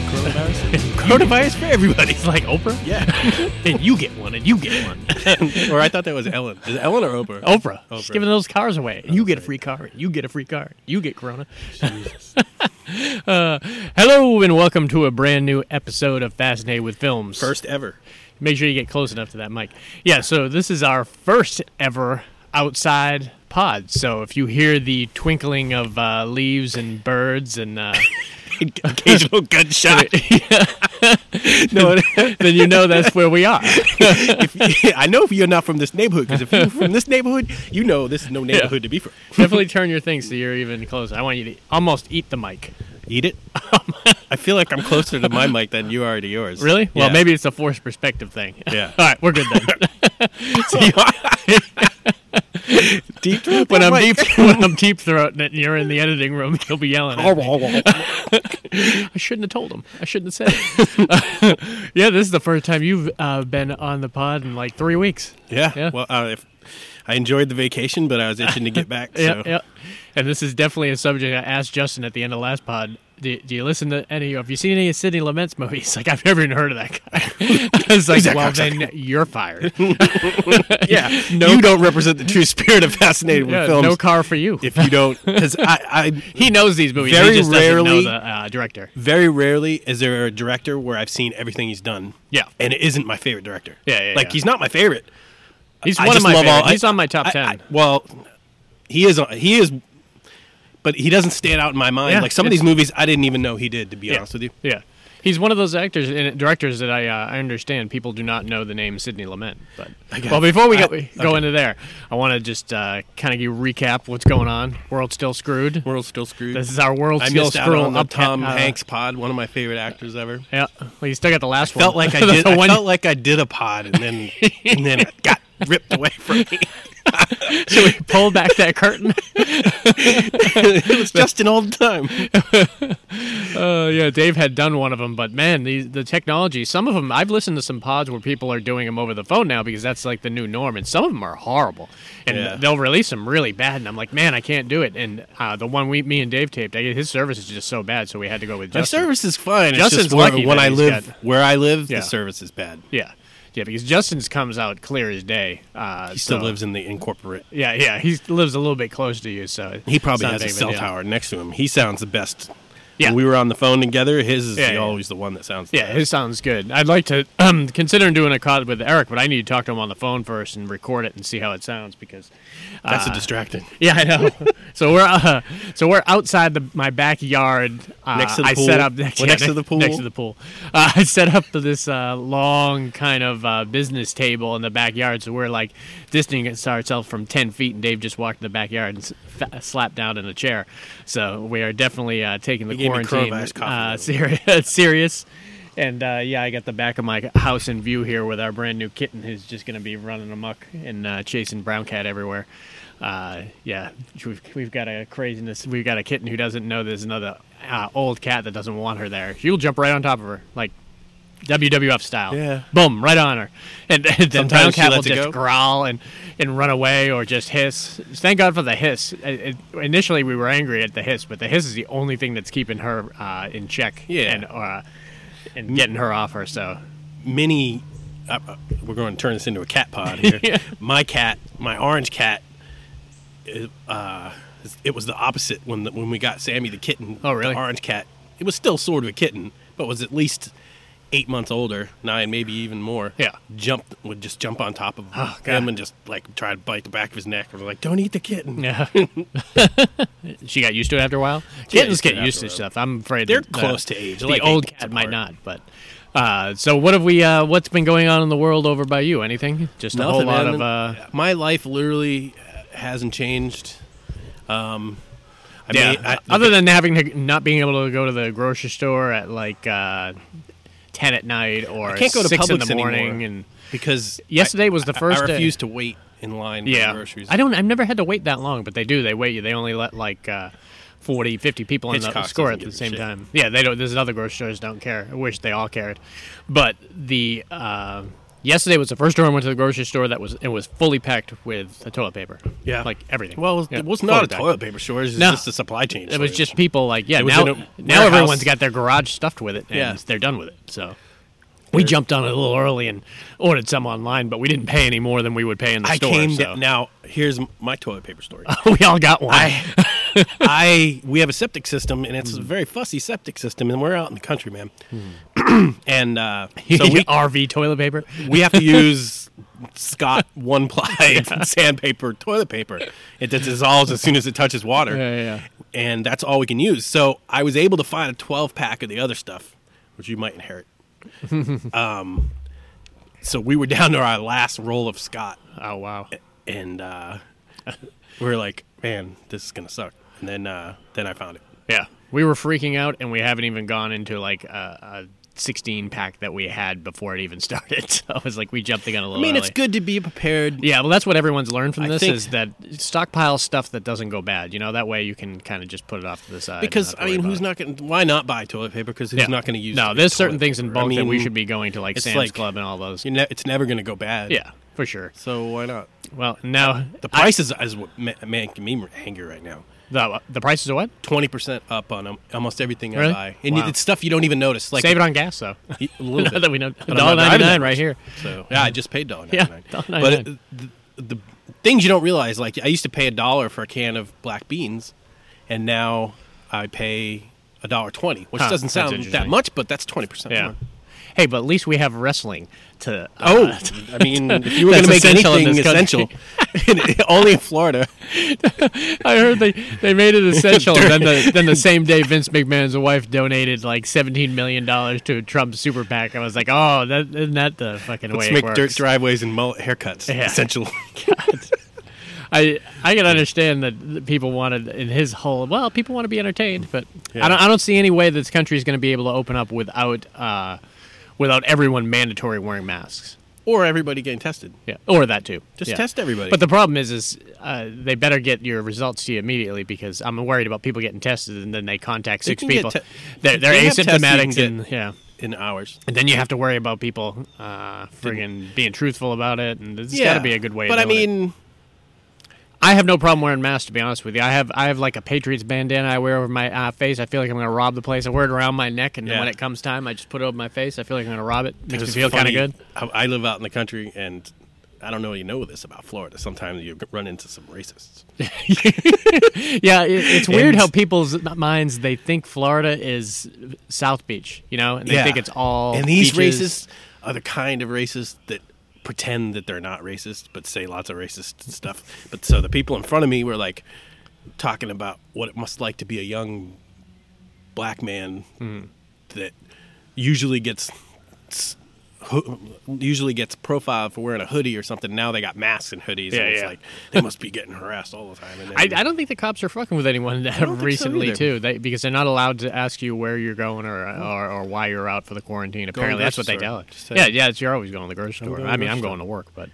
Get coronavirus? Coronavirus for everybody. It's like Oprah. yeah. and you get one, and you get one. or I thought that was Ellen. Is it Ellen or Oprah? Oprah. She's Oprah. giving those cars away. You get a free car. and You get a free car. You get Corona. Jesus. Uh, hello and welcome to a brand new episode of Fascinated with Films. First ever. Make sure you get close enough to that mic. Yeah, so this is our first ever outside pod. So if you hear the twinkling of uh, leaves and birds and uh, Occasional gunshot. no, then you know that's where we are. if, I know if you're not from this neighborhood, because if you're from this neighborhood, you know this is no neighborhood to be from. Definitely turn your thing so you're even closer. I want you to almost eat the mic. Eat it. I feel like I'm closer to my mic than you are to yours. Really? Well, maybe it's a forced perspective thing. Yeah. All right, we're good then. Deep throat when I'm mic. deep when I'm deep throating it and you're in the editing room, you'll be yelling. At me. I shouldn't have told him. I shouldn't have said it. yeah, this is the first time you've uh, been on the pod in like three weeks. yeah. Yeah. Well, uh, if, I enjoyed the vacation, but I was itching to get back. So. Yeah, yeah. And this is definitely a subject I asked Justin at the end of the last pod. Do, do you listen to any? Have you seen any of Sidney Lumet's movies? Like I've never even heard of that guy. I was like, well, then you're fired. yeah. No- you don't represent the true spirit of fascinated with Yeah, films. no car for you. if you don't, because I, I he knows these movies. Very he just doesn't rarely- know the uh, director. very rarely is there a director where I've seen everything he's done. Yeah. and it isn't my favorite director. Yeah, yeah, like yeah. he's not my favorite. He's I one of my favorite. all- He's on my top I- ten. Well, he is. on- He is, but he doesn't stand out in my mind. Yeah, like some of these movies, I didn't even know he did. To be Yeah. honest with you, Yeah. He's one of those actors and directors that I uh, I understand people do not know the name Sidney Lumet. But well, before we go, I- go okay. into there, I want to just uh, kind of recap what's going on. World still screwed. World still screwed. This is our world I still screwed. up- Tom uh, Hanks pod, one of my favorite actors ever. Yeah. Well, you still got the last one. Felt like I did. I felt like I did a pod, and then and then it got ripped away from me. Should we pull back that curtain? it was Justin all the time. Uh, yeah, Dave had done one of them, but man, the the technology. Some of them, I've listened to some pods where people are doing them over the phone now because that's like the new norm, and some of them are horrible. And Yeah. they'll release them really bad, and I'm like, man, I can't do it. And uh, the one we, me and Dave taped, I, his service is just so bad, so we had to go with My Justin. service is fine. It's Justin's just where, lucky when I live, got- where I live, Yeah. the service is bad. Yeah, yeah, because Justin's comes out clear as day. Uh, He still so- lives in the incorporate. Yeah, yeah, he lives a little bit close to you, so He probably has a cell deal. tower next to him. He sounds the best. Yeah. When we were on the phone together, his is Yeah, the- always the one that sounds. Yeah, best. his sounds good. I'd like to um, consider doing a call with Eric, but I need to talk to him on the phone first and record it and see how it sounds because that's a uh, distracting. Yeah, I know. so we're uh, so we're outside the my backyard. Uh, Next to the I pool? set up next, We're yeah, next to the pool? Next to the pool. Uh, I set up this uh, long kind of uh, business table in the backyard, so we're like distancing ourselves from ten feet. And Dave just walked in the backyard and s- slapped down in a chair. So we are definitely uh, taking the He gave me quarantine uh, serious. serious. And uh, yeah, I got the back of my house in view here with our brand new kitten who's just going to be running amok and uh, chasing brown cat everywhere. Uh, yeah, we've, we've got a craziness. We've got a kitten who doesn't know there's another uh, old cat that doesn't want her there. She'll jump right on top of her, like WWF style. Yeah. Boom, right on her. And, and then brown Sometimes cat will just go. growl and, and run away or just hiss. Thank God for the hiss. It, it- initially, we were angry at the hiss, but the hiss is the only thing that's keeping her uh, in check. Yeah. And, uh, and getting her off her. So Many. Uh, uh, we're going to turn this into a cat pod here. Yeah. My cat, my orange cat, it, uh, it was the opposite when the, when we got Sammy the kitten. Oh, really? The orange cat. It was still sort of a kitten, but was at least eight months older, nine, maybe even more. Yeah. Jumped would just jump on top of Oh, him and just like try to bite the back of his neck. I was like, "Don't eat the kitten." yeah, she got used to it after a while. Yeah, Kittens get used to after a while. stuff. I'm afraid They're that, uh, close to age. The like old cat months might not, but. Uh, so what have we? Uh, what's been going on in the world over by you? Anything? Just a whole lot man. of. Uh, My life literally hasn't changed. Um, I yeah. mean, I, other than having to not being able to go to the grocery store at like uh, ten at night or I can't go to six in the morning. anymore. And because Yesterday I- was the I- first I, day. refuse to wait in line for yeah, groceries. I don't. I've never had to wait that long, but they do. They wait you. They only let like. Uh, 40, 50 people in the store at the same time. Yeah, they don't. There's other grocery stores don't care. I wish they all cared. But the uh, yesterday was the first time I went to the grocery store that was it was fully packed with the toilet paper. Yeah. like everything. Well, Yeah, it was not a packed. toilet paper store. It was No. just a supply chain. It was shortage. just people like yeah. Now, now warehouse. everyone's got their garage stuffed with it, and Yeah. they're done with it. So we jumped on it a little early and ordered some online, but we didn't pay any more than we would pay in the I store. came so. Now here's my toilet paper story. we all got one. I, I, we have a septic system, and it's a very fussy septic system, and we're out in the country, man. and uh, so we RV toilet paper. we have to use Scott one ply sandpaper toilet paper. It dissolves as soon as it touches water, Yeah, yeah, yeah. and that's all we can use. So I was able to find a 12 pack of the other stuff, which you might inherit. um, so we were down to our last roll of Scott, Oh wow. and uh, we're like, "Man, this is gonna suck." And then, uh, then I found it. Yeah, we were freaking out, and we haven't even gone into like a, a 16 pack that we had before it even started. So I was like, we jumped the gun a little. I mean, it's good to be prepared. Yeah, well, that's what everyone's learned from I this is that stockpile stuff that doesn't go bad. You know, that way you can kind of just put it off to the side. Because I mean, who's it. not going? to Why not buy toilet paper? Because who's Yeah. not going to use? It? No, there's certain things in paper? I bulk that we should be going to, like Sam's like- Club and all those. Ne- it's never going to go bad. Yeah, for sure. So why not? Well, now The prices is what ma- making me angry right now. the the prices are what? Twenty percent up on um, almost everything Really? I buy, and Wow. it's stuff you don't even notice. Like Save it on gas though. a little bit. that we know. Dollar ninety nine right here. So yeah, I just paid dollar Yeah, ninety nine. $1.99. But it, the, the things you don't realize, like I used to pay a dollar for a can of black beans, and now I pay a dollar twenty, which Huh, doesn't sound that much, but that's twenty percent Yeah. more. Hey, but at least we have wrestling to. Uh, Oh, I mean, if you were going to make essential anything essential, only in Florida. I heard they, they made it essential. then the then the same day, Vince McMahon's wife donated like seventeen million dollars to Trump's super PAC. I was like, oh, that isn't that the fucking Let's way make it works? dirt driveways and mullet haircuts Yeah. essential. I I can understand that that people wanted in his whole. Well, people want to be entertained, but Yeah. I don't I don't see any way this country is going to be able to open up without uh, without everyone mandatory wearing masks. or everybody getting tested. Yeah, or that too. Just Yeah. test everybody. But the problem is, is uh, they better get your results to you immediately because I'm worried about people getting tested and then they contact six get people. te- they're they're they have tests you asymptomatic and yeah, in hours. and then you have to worry about people uh, friggin' being truthful about it, and there's yeah, got to be a good way. But I mean, it. I have no problem wearing masks to be honest with you. I have I have like a Patriots bandana I wear over my uh, face. I feel like I'm going to rob the place. I wear it around my neck, and Yeah. when it comes time, I just put it over my face. I feel like I'm going to rob it. Makes me feel kind of good. I, live out in the country, and I don't know if you know this about Florida. Sometimes you run into some racists. Yeah, it, it's weird And- how people's minds they think Florida is South Beach, you know, and they Yeah. think it's all and these beaches. racists are the kind of racists that pretend that they're not racist but say lots of racist stuff but so the people in front of me were like talking about what it must like to be a young black man Hmm. that usually gets usually gets profiled for wearing a hoodie or something now they got masks and hoodies Yeah, and it's yeah. like they must be getting harassed all the time and I, I don't think the cops are fucking with anyone don't so recently too, they, because they're not allowed to ask you where you're going or or, or why you're out for the quarantine. Apparently, that's what they tell store. it. Yeah, yeah, it's, you're always going to the grocery store. I mean, I'm going to work, but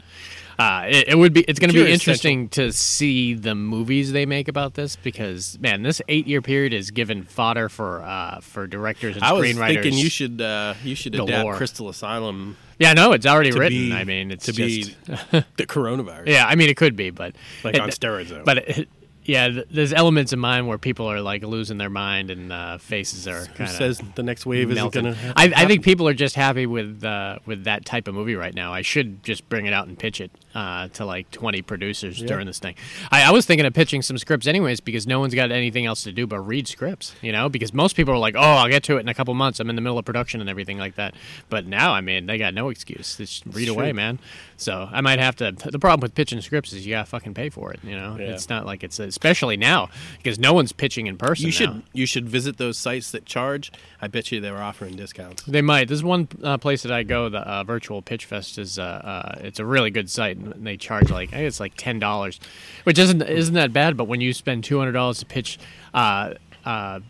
uh, it, it would be it's going to be interesting to see the movies they make about this because man, this eight year period is given fodder for uh, for directors and screenwriters. I was thinking you should uh, you should adapt galore. Crystal Asylum Yeah, no, it's already written. be I mean, it's to just be the coronavirus. yeah. I mean, it could be, but like it- on steroids. Though. But it, yeah, th- there's elements in mine where people are like losing their mind and uh, faces are who says the next wave isn't going to? I, I think people are just happy with uh, with that type of movie right now. I should just bring it out and pitch it uh, to like 20 producers during this thing. I, I was thinking of pitching some scripts anyways because no one's got anything else to do but read scripts. You know, because most people are like, "Oh, I'll get to it in a couple months. I'm in the middle of production and everything like that." But now, I mean, they got no excuse. Just read away, man. So I might have to. The problem with pitching scripts is you gotta fucking pay for it. You know, Yeah. it's not like it's especially now because no one's pitching in person. you now. should you should visit those sites that charge. I bet you they were offering discounts. They might. There's one uh, place that I go. The uh, virtual pitch fest is. Uh, uh, it's a really good site, and they charge like I think it's like ten dollars, which isn't isn't that bad. But when you spend two hundred dollars to pitch, uh, uh,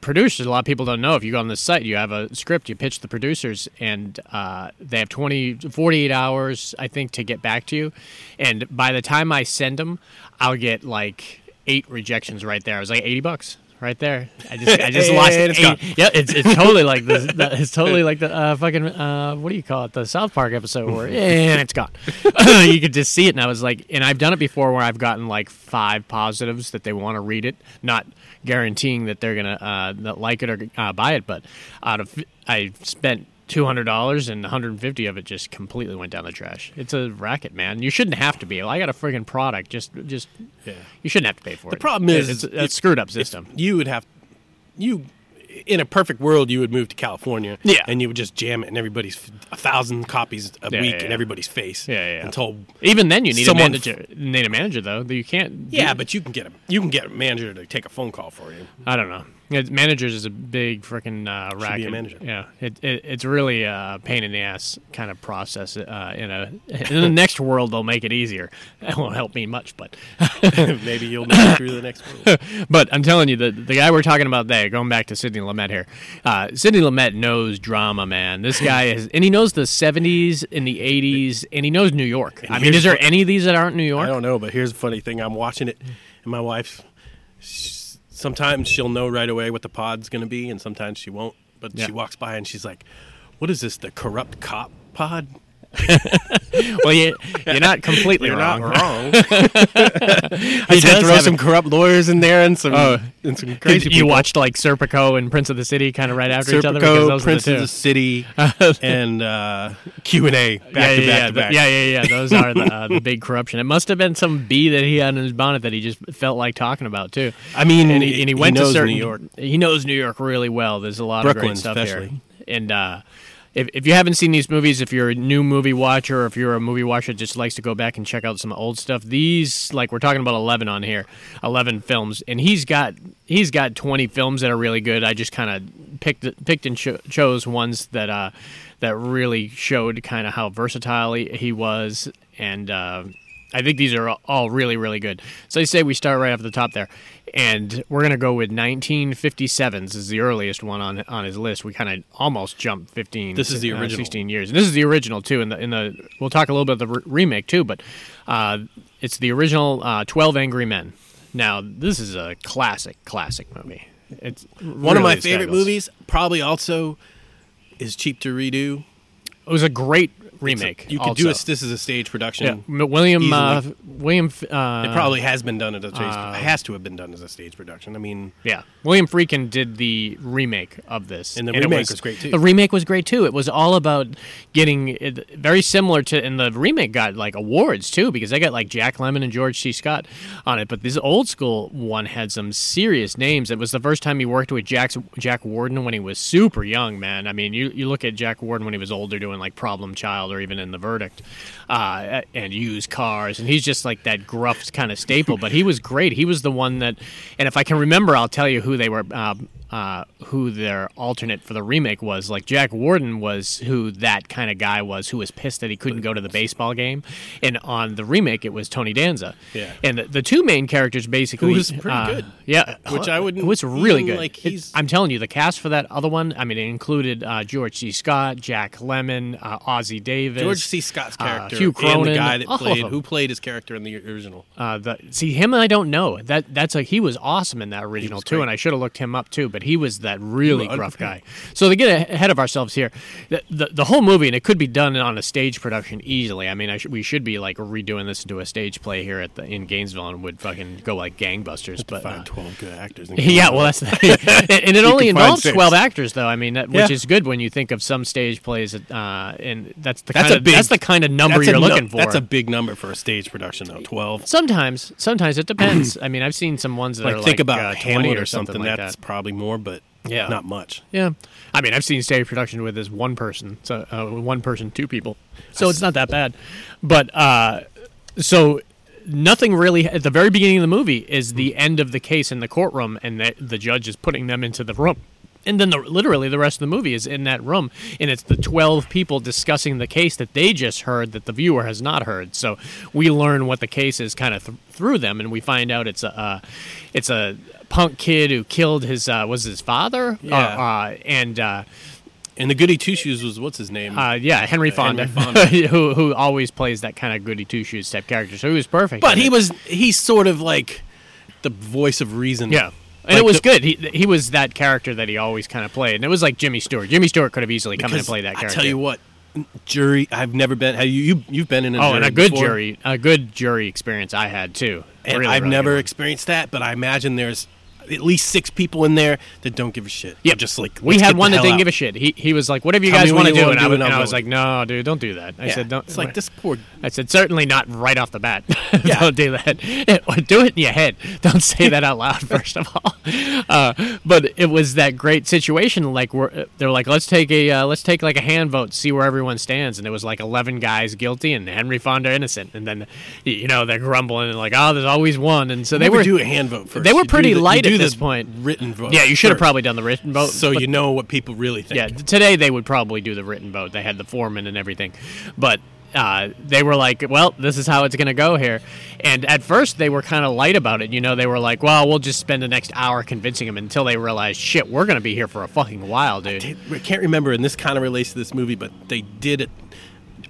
producers, a lot of people don't know. If you go on this site, you have a script, you pitch the producers, and uh, they have 20, 48 hours, I think, to get back to you. And by the time I send them, I'll get like eight rejections right there. I was like, 80 bucks. Right there, I just I just lost eight- gone. Yeah, it's, it's totally like the, the it's totally like the uh, fucking uh, what do you call it? The South Park episode where and it's gone. you could just see it, and I was like, and I've done it before where I've gotten like five positives that they want to read it, not guaranteeing that they're gonna uh, like it or uh, buy it, but out of I spent. Two hundred dollars and one hundred and fifty of it just completely went down the trash. It's a racket, man. You shouldn't have to be. I got a friggin' product. Just, just, Yeah. you shouldn't have to pay for it. The problem is, it's, it's a screwed up system. You would have you in a perfect world, you would move to California, Yeah. and you would just jam it in everybody's a thousand copies a Yeah, week yeah, in everybody's face, Yeah, yeah, until Even then, you need Someone a manager. need a manager though. You can't. yeah, but you can get a you can get a manager to take a phone call for you. I don't know. Managers is a big freaking uh, racket. be a manager. Yeah, it, it, it's really a pain in the ass kind of process. Uh, in a in the next world, they'll make it easier. That won't help me much, but Maybe you'll make it through the next world. but I'm telling you, the the guy we're talking about there, going back to Sidney Lumet here, uh, Sidney Lumet knows drama, man. This guy is, and he knows the 70s and the 80s, and he knows New York. I mean, is there what- any of these that aren't New York? I don't know, but here's the funny thing: I'm watching it, and my wife. Sometimes she'll know right away what the pod's going to be, and sometimes she won't. But Yeah. she walks by and she's like, "What is this? The corrupt cop pod?" Well, you, you're not completely You're wrong. not wrong. I He said does throw some it. corrupt lawyers in there and some Oh. and some crazy you people. watched like Serpico and Prince of the City kind of right after each other? Because Serpico, Prince the of the City, and uh, Q and A back yeah, to yeah, back yeah, to the- back. yeah, yeah, yeah. Those are the, uh, the big corruption. It must have been some bee that he had in his bonnet that he just felt like talking about too. I mean, and he, and he he went knows to certain New York. He knows New York really well. There's a lot of great stuff especially. here. And uh, if if you haven't seen these movies, if you're a new movie watcher, or if you're a movie watcher that just likes to go back and check out some old stuff, these like we're talking about eleven on here, eleven films, and he's got he's got twenty films that are really good. I just kind of picked picked and cho- chose ones that uh that really showed kind of how versatile he, he was and. Uh, I think these are all really, really good. So I say we start right off the top there, and we're gonna go with 1957. This is the earliest one on on his list. We kind of almost jumped 15. This is the uh, original. 16 years. And this is the original too. In the in the we'll talk a little bit of the re- remake too, but uh, it's the original uh, 12 Angry Men. Now this is a classic, classic movie. It's One of my favorite fabulous. movies, probably also, is cheap to redo. It was a great It's a- remake. you could do a, this is a stage production. Yeah, William uh. William. Uh, It probably has been done as a stage. uh, it has to have been done as a stage production. I mean, Yeah, William Friedkin did the remake of this, And the it remake was great, too. The remake was great too. It was all about getting it, very similar to, and the remake got like awards too because they got like Jack Lemmon and George C. Scott on it. But this old school one had some serious names. It was the first time he worked with Jack Jack Warden when he was super young, man. I mean, you you look at Jack Warden when he was older, doing like Problem Child or even in The Verdict, uh, and used cars, and he's just like that gruff kind of staple. But he was great. He was the one that, and if I can remember, I'll tell you who they were. Uh, uh, who their alternate for the remake was. Like Jack Warden was who that kind of guy was, who was pissed that he couldn't go to the baseball game. And on the remake, it was Tony Danza. Yeah. And the, the two main characters basically Who was pretty uh, good. Yeah, Which I wouldn't It was really good. like, It- he's- I'm telling you, the cast for that other one. I mean, it included uh, George C. Scott, Jack Lemmon, uh, Ossie Davis, George C. Scott's uh, character, Hume Cronyn, the guy that played who played his character in the original. Uh, the see him I don't know that that's like he was awesome in that original too, great. and I should have looked him up too. But he was that really gruff guy. So to get ahead of ourselves here, the, the the whole movie and it could be done on a stage production easily. I mean, I sh- we should be like redoing this into a stage play here at the in Gainesville and would fucking go like gangbusters. But Find uh, twelve good actors. yeah, well, that's the thing. and, it only involves twelve actors, though. I mean, that, which Yeah. is good when you think of some stage plays. Uh, and that's the That's kind of big- that's the kind of number you're looking for. That's a big number for a stage production, though. Twelve. Sometimes, sometimes it depends. I mean, I've seen some ones that Like are think like about uh, 20 Hamlet or or something. like that's that. probably more, but Yeah. not much. Yeah, I mean, I've seen stage production with this one person, so uh, one person, two people, so it's not that bad. But uh, so nothing really at the very beginning of the movie is the end of the case in the courtroom, and the, the judge is putting them into the room. And then the, literally the rest of the movie is in that room, and it's the twelve people discussing the case that they just heard that the viewer has not heard. So we learn what the case is kind of th- through them, and we find out it's a uh, it's a punk kid who killed his uh, was his father, Yeah. uh, uh, and. Uh, And the goody two shoes was what's his name? uh, yeah, Henry Fonda, Fonda. who who always plays that kind of goody two shoes type character. So he was perfect. but he it. was he's sort of like the voice of reason. yeah, and Like it was the- good. He he was that character that he always kind of played, and it was like Jimmy Stewart. Jimmy Stewart could have easily come in and played that character. I tell you what, jury. I've never been. Have you? you you've been in a oh, jury and a good before. jury, a good jury experience I had too. And Really, I've really never good experienced that, but I imagine there's at least six people in there that don't give a shit. Yeah, just like we had one that didn't out. give a shit. He he was like, "Whatever you Tell guys want to you do," and I, do was, and I was like, "No, dude, don't do that." I Yeah, said, "Don't." It's like this poor. I said, certainly not right off the bat. Yeah. Don't do that. Do it in your head. Don't say that out loud, first of all. Uh, but it was that great situation. Like we're, they're like, let's take a uh, let's take like a hand vote, see where everyone stands. And it was like eleven guys guilty and Henry Fonda innocent. And then you know they're grumbling and like, oh, there's always one. And so they Never were do a hand vote first. they were pretty light do this point. Written vote. yeah, you should have first, probably done the written vote. So but- you know what people really think. yeah, today they would probably do the written vote. They had the foreman and everything, but uh, they were like, "Well, this is how it's going to go here." And at first, they were kind of light about it. You know, they were like, "Well, we'll just spend the next hour convincing them until they realized, "Shit, we're going to be here for a fucking while, dude." I can't remember, and this kind of relates to this movie, but they did it.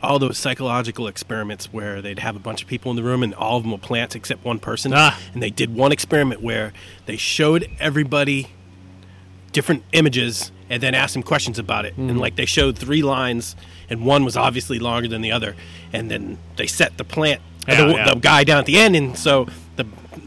All those psychological experiments where they'd have a bunch of people in the room and all of them were plants except one person. Ah. And they did one experiment where they showed everybody different images and then asked them questions about it. Mm-hmm. And like they showed three lines, and one was obviously longer than the other. And then they set the plant, Yeah, the, yeah. the guy down at the end, and so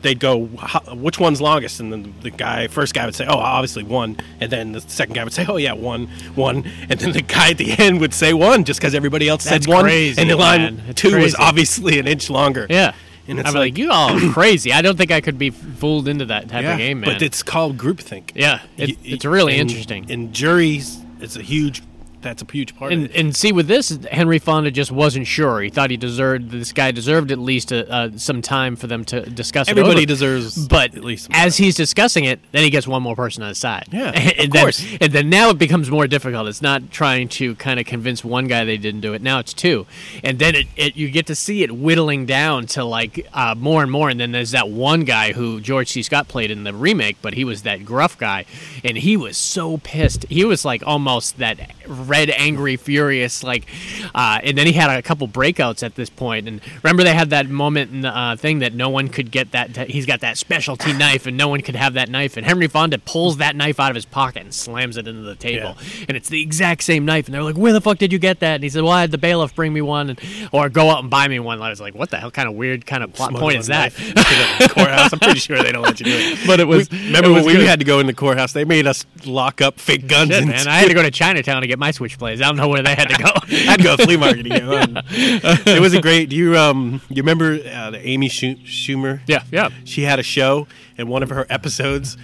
they'd go, which one's longest? And then the guy, first guy would say, oh, obviously one. And then the second guy would say, oh yeah, one, one. And then the guy at the end would say one, just because everybody else That's said one. crazy, and the line two was obviously an inch longer. Yeah. And I'm it's like, like- you all are crazy. I don't think I could be fooled into that type Yeah, of game, man. But it's called groupthink. yeah, it, y- it's really and- interesting. And juries, it's a huge. That's a huge part And, of it. and see, with this, Henry Fonda just wasn't sure. He thought he deserved this guy deserved at least a, uh, some time for them to discuss Everybody deserves but at least as he's discussing it, then he gets one more person on his side. Yeah, and of then, course. And then now it becomes more difficult. It's not trying to kind of convince one guy they didn't do it. Now it's two, and then it, it you get to see it whittling down to like uh, more and more. And then there's that one guy who George C. Scott played in the remake, but he was that gruff guy, and he was so pissed. He was like almost that red, angry, furious, like. Uh, and then he had a couple breakouts at this point. And remember, they had that moment in the uh, thing that no one could get that. he's got that specialty knife, and no one could have that knife. And Henry Fonda pulls that knife out of his pocket and slams it into the table. And it's the exact same knife. And they're like, "Where the fuck did you get that?" And he said, "Well, I had the bailiff bring me one, and, or go out and buy me one." And I was like, "What the hell kind of weird kind of plot point is that?" courthouse. I'm pretty sure they don't let you do it. But it was- We- remember it when was we good. had to go in the courthouse? They made us lock up fake guns. Shit, and man, I had to go to Chinatown to get my switchblades. I don't know where they had to go. I'd go to flea market get. It was a great. Do you um you remember uh, the Amy Schumer? Yeah, yeah. She had a show, and one of her episodes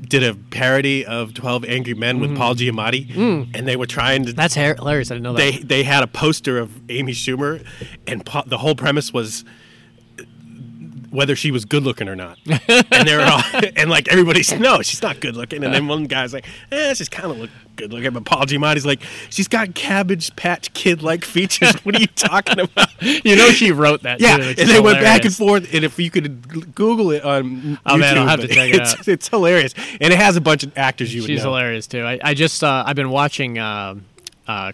did a parody of Twelve Angry Men with Paul Giamatti, and they were trying to. That's hilarious. I didn't know that. they they had a poster of Amy Schumer, and the whole premise was whether she was good looking or not. and they're all and like everybody's no, she's not good looking. And then one guy's like, eh, she's kind of look good looking. But Paul Giamatti's like, she's got Cabbage Patch Kid like features. What are you talking about? you know she wrote that. Yeah, too. and they went back and forth. And if you could Google it on Oh, man, I'll have to check it it's, out. It's hilarious, and it has a bunch of actors you would She's know. hilarious too. I, I just uh, I've been watching uh, uh,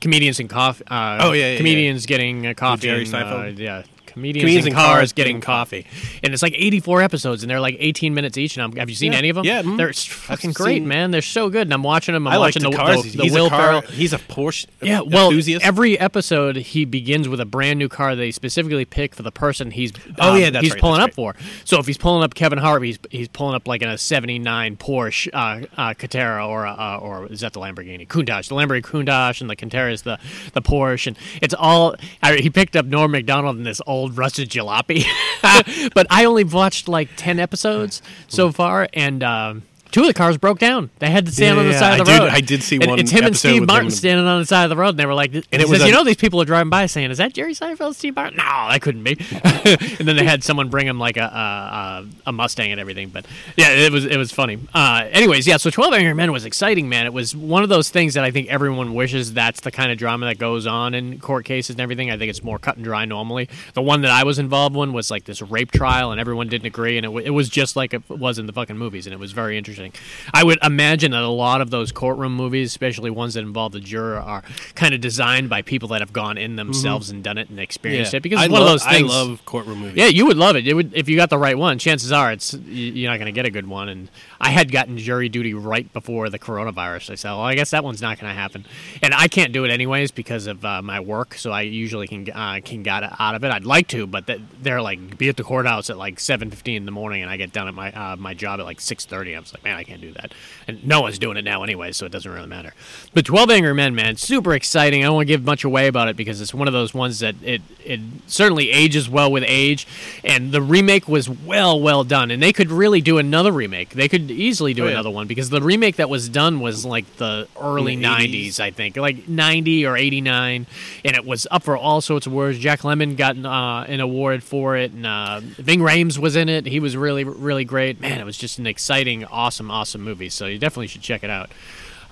comedians in coffee. Uh, Oh, yeah, yeah, comedians getting uh, coffee. Jerry and, Seinfeld? Uh, yeah. Comedians, Comedians in cars, cars getting coffee, and it's like 84 episodes, and they're like 18 minutes each. And I'm, have you seen Yeah. any of them? Yeah, mhm. they're fucking I've great, seen- man. They're so good, and I'm watching them. I'm I like watching the the, cars. the, the Will car. Ferrell. He's a Porsche. Yeah, well, enthusiast. every episode he begins with a brand new car they specifically pick for the person he's Oh, um, yeah, that's he's right, pulling that's up for. So if he's pulling up Kevin Hart, he's he's pulling up like in a '79 Porsche uh, uh, Carrera or uh, or is that the Lamborghini Countach? The Lamborghini Countach and the Carrera is the the Porsche, and it's all. I, he picked up Norm Macdonald in this old rusted jalopy, but I only watched like ten episodes so far, and. Um, two of the cars broke down. They had to stand Yeah, on the yeah, side of the I did- road. I did see And one It's him and Steve Martin and- standing on the side of the road, and they were like, and it was says, a- "You know, these people are driving by saying, is that Jerry Seinfeld, Steve Martin?' No, that couldn't be." and then they had someone bring him like a a, a, a Mustang and everything. But yeah, it was it was funny. Uh, anyways, yeah. So Twelve Angry Men was exciting, man. It was one of those things that I think everyone wishes that's the kind of drama that goes on in court cases and everything. I think it's more cut and dry normally. The one that I was involved in was like this rape trial, and everyone didn't agree, and it, w- it was just like it was in the fucking movies, and it was very interesting. I would imagine that a lot of those courtroom movies, especially ones that involve the juror, are kind of designed by people that have gone in themselves and done it and experienced it. Because I it's one love, of those things. I love courtroom movies. Yeah, you would love it. It would if you got the right one. Chances are, it's you're not going to get a good one. And I had gotten jury duty right before the coronavirus. I said, well, I guess that one's not going to happen. And I can't do it anyways because of uh, my work. So I usually can uh, can get out of it. I'd like to, but that, they're like be at the courthouse at like seven fifteen in the morning, and I get done at my uh, my job at like six thirty. I was like, man, I can't do that. And no one's doing it now anyway, so it doesn't really matter. But Twelve Angry Men, man, super exciting. I don't want to give much away about it because it's one of those ones that it it certainly ages well with age, and the remake was well well done. And they could really do another remake. They could easily do Oh, yeah. another one because the remake that was done was like the early the '90s, I think, like '90 or '89, and it was up for all sorts of awards. Jack Lemmon got uh, an award for it, and uh, Ving Rhames was in it. He was really really great. Man, it was just an exciting, awesome, awesome movie. So you definitely should check it out.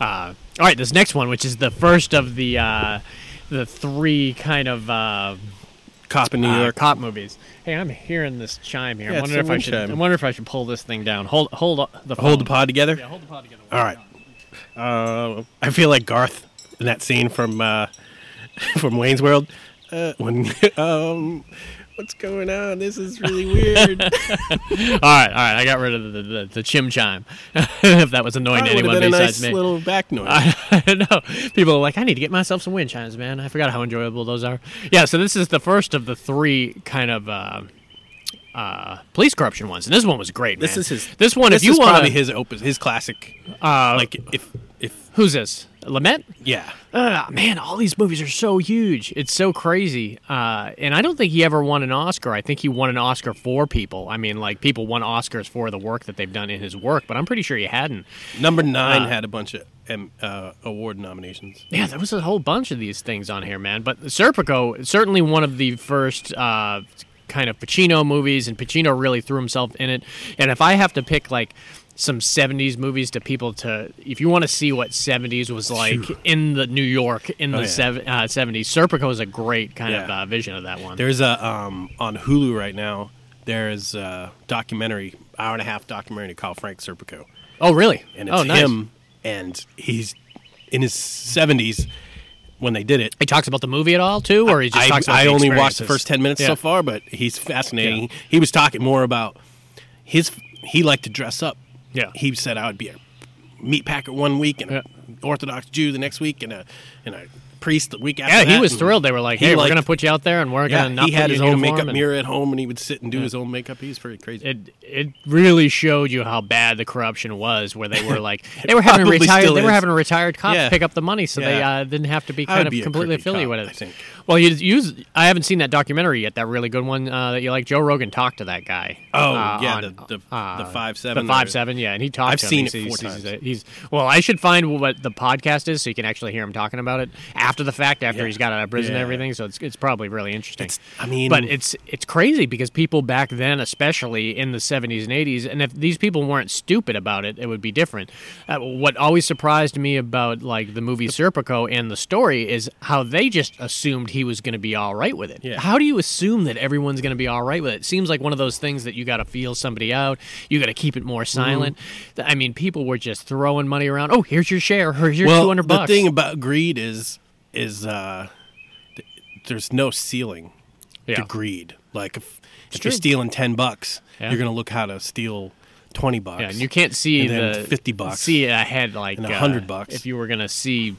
Uh, all right, this next one, which is the first of the uh, the three kind of uh, Cop in New uh, York. cop movies. Hey, I'm hearing this chime here. Yeah, I wonder if I should. chime. I wonder if I should pull this thing down. Hold hold the Hold the pod together. Yeah, hold the pod together. All right. Uh, I feel like Garth in that scene from uh, from Wayne's World. Uh, when um, what's going on? This is really weird. all right, all right. I got rid of the the, the chim chime. if that was annoying that to anyone been a nice me. little back noise. I know. People are like, I need to get myself some wind chimes, man. I forgot how enjoyable those are. Yeah, so this is the first of the three kind of uh, uh, police corruption ones, and this one was great. this is his. This one, This if you is want, probably his opus, his classic. uh, like if if who's this? Lumet? yeah. Uh, man, all these movies are so huge. It's so crazy. Uh, and I don't think he ever won an Oscar. I think he won an Oscar for people. I mean, like people won Oscars for the work that they've done in his work, but I'm pretty sure he hadn't. Number nine Uh, had a bunch of um, uh, award nominations. Yeah, there was a whole bunch of these things on here, man. But Serpico, certainly one of the first uh, kind of Pacino movies, and Pacino really threw himself in it. And if I have to pick like some 70s movies to people to if you want to see what 70s was like Phew. in the New York in Oh, the yeah. uh, 70s Serpico is a great kind of uh, vision of that one There's a um, on Hulu right now. There's a documentary, hour and a half documentary called Frank Serpico, oh really and it's oh nice him, and he's in his seventies when they did it. he talks about the movie at all too or he just I, talks about I only watched the first ten minutes Yeah. so far, but he's fascinating. He was talking more about his. He liked to dress up. Yeah. He said I would be a meat packer one week and Yeah. an Orthodox Jew the next week and a and a priest the week after. yeah he was thrilled they were like he hey we're liked- gonna put you out there and we're Yeah, gonna not he had his own makeup and- mirror at home, and he would sit and do his own makeup. He's pretty crazy. it it really showed you how bad the corruption was. Where they were like they were having retired they were having a retired cop Yeah. pick up the money, so they uh, didn't have to be kind of completely affiliated with it. I think. Well, you use I haven't seen that documentary yet. That really good one uh, that you like. Joe Rogan talked to that guy. Oh, uh, yeah, on, the- the- uh, the 5'7" the five or- seven. Yeah, and he talked. I've to him. seen He's- it four he's, times. He's, he's well. I should find what the podcast is so you can actually hear him talking about it after the fact, after Yeah. he's got out of prison and everything. So it's it's probably really interesting. It's- I mean- but it's it's crazy because people back then, especially in the 70s and 80s, and if these people weren't stupid about it, it would be different. Uh, what always surprised me about like the movie Serpico and the story is how they just assumed he was going to be all right with it. Yeah. How do you assume that everyone's going to be all right with it? It seems like one of those things that you got to feel somebody out. You got to keep it more silent. Mm-hmm. I mean, people were just throwing money around. Oh, here's your share. Here's your well, 200 the bucks. thing about greed is is uh, th- there's no ceiling Yeah. to greed. Like if if you're stealing ten bucks, Yeah. you're gonna look how to steal twenty bucks. Yeah, and you can't see the 50 bucks. See ahead like uh, 100 bucks. If you were gonna see,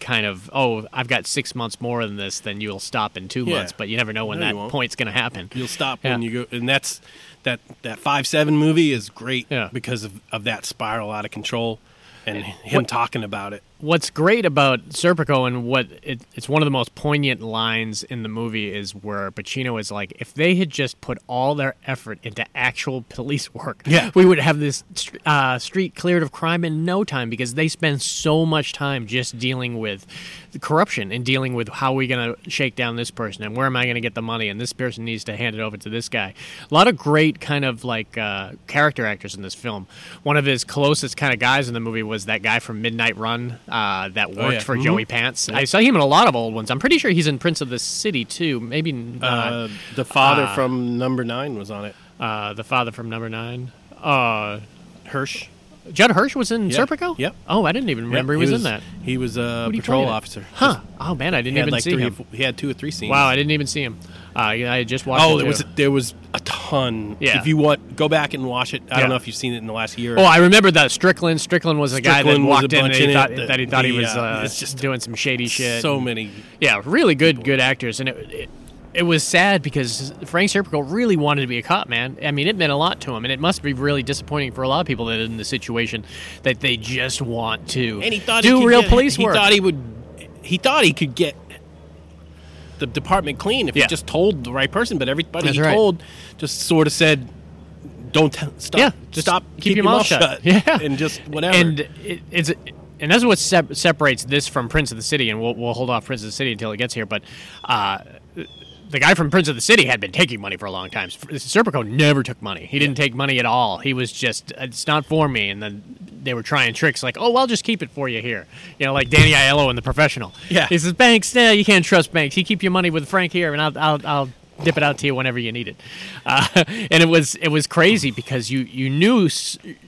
kind of, oh, I've got six months more than this, then you'll stop in two Yeah. months. But you never know when No, that point's gonna happen. You'll stop Yeah. when you go, and that's that that five seven movie is great Yeah. because of, of that spiral out of control and him talking about it. What's great about Serpico and what it, it's one of the most poignant lines in the movie is where Pacino is like, if they had just put all their effort into actual police work, Yeah. we would have this uh, street cleared of crime in no time because they spend so much time just dealing with the corruption and dealing with how are we going to shake down this person and where am I going to get the money and this person needs to hand it over to this guy. A lot of great kind of like uh, character actors in this film. One of his closest kind of guys in the movie was that guy from Midnight Run uh, that worked yeah. for Mhm. Joey Pants. I saw him in a lot of old ones. I'm pretty sure he's in Prince of the City too. Maybe. Uh, the father uh, from Number Nine was on it. Uh, the father from Number Nine. Uh, Hirsch. Judd Hirsch was in Yeah. Serpico. Yep. Oh, I didn't even remember Yep, he was, in that. He was a he patrol play in it? officer. Huh? Oh man, I didn't even like see him. four- He had two or three scenes. Wow, I didn't even see him. Uh, I just watched. Oh, it there was there was a ton. Yeah. If you want, go back and watch it. I Yeah. don't know if you've seen it in the last year. Oh, I remember that Strickland. Strickland was a guy that Strickland was a walked in and he in thought, The- that he thought he was uh, uh, it's just doing some shady shit. so many. yeah, really good, good actors, and it, it it was sad because Frank Serpico really wanted to be a cop, man. I mean, it meant a lot to him, and it must be really disappointing for a lot of people that are in the situation that they just want to And he thought do he real get- police he work. thought he would. He thought he could get the department clean if Yeah. he just told the right person. But everybody That's he right. told just sort of said, "Don't t- stop. Yeah, just stop. keep your mouth shut." Yeah. and just whatever." And it, it's and that's what sep- separates this from Prince of the City, and we'll, we'll hold off Prince of the City until it gets here. But uh, the guy from Prince of the City had been taking money for a long time. Serpico never took money. He didn't take money at all. He was just, uh, it's not for me. And then they were trying tricks like, oh, well, I'll just keep it for you here. You know, like Danny Aiello in The Professional. Yeah. He says, banks, nah, you can't trust banks. You keep your money with Frank here, and I'll, I'll, I'll dip it out to you whenever you need it. Uh, and it was it was crazy because you you knew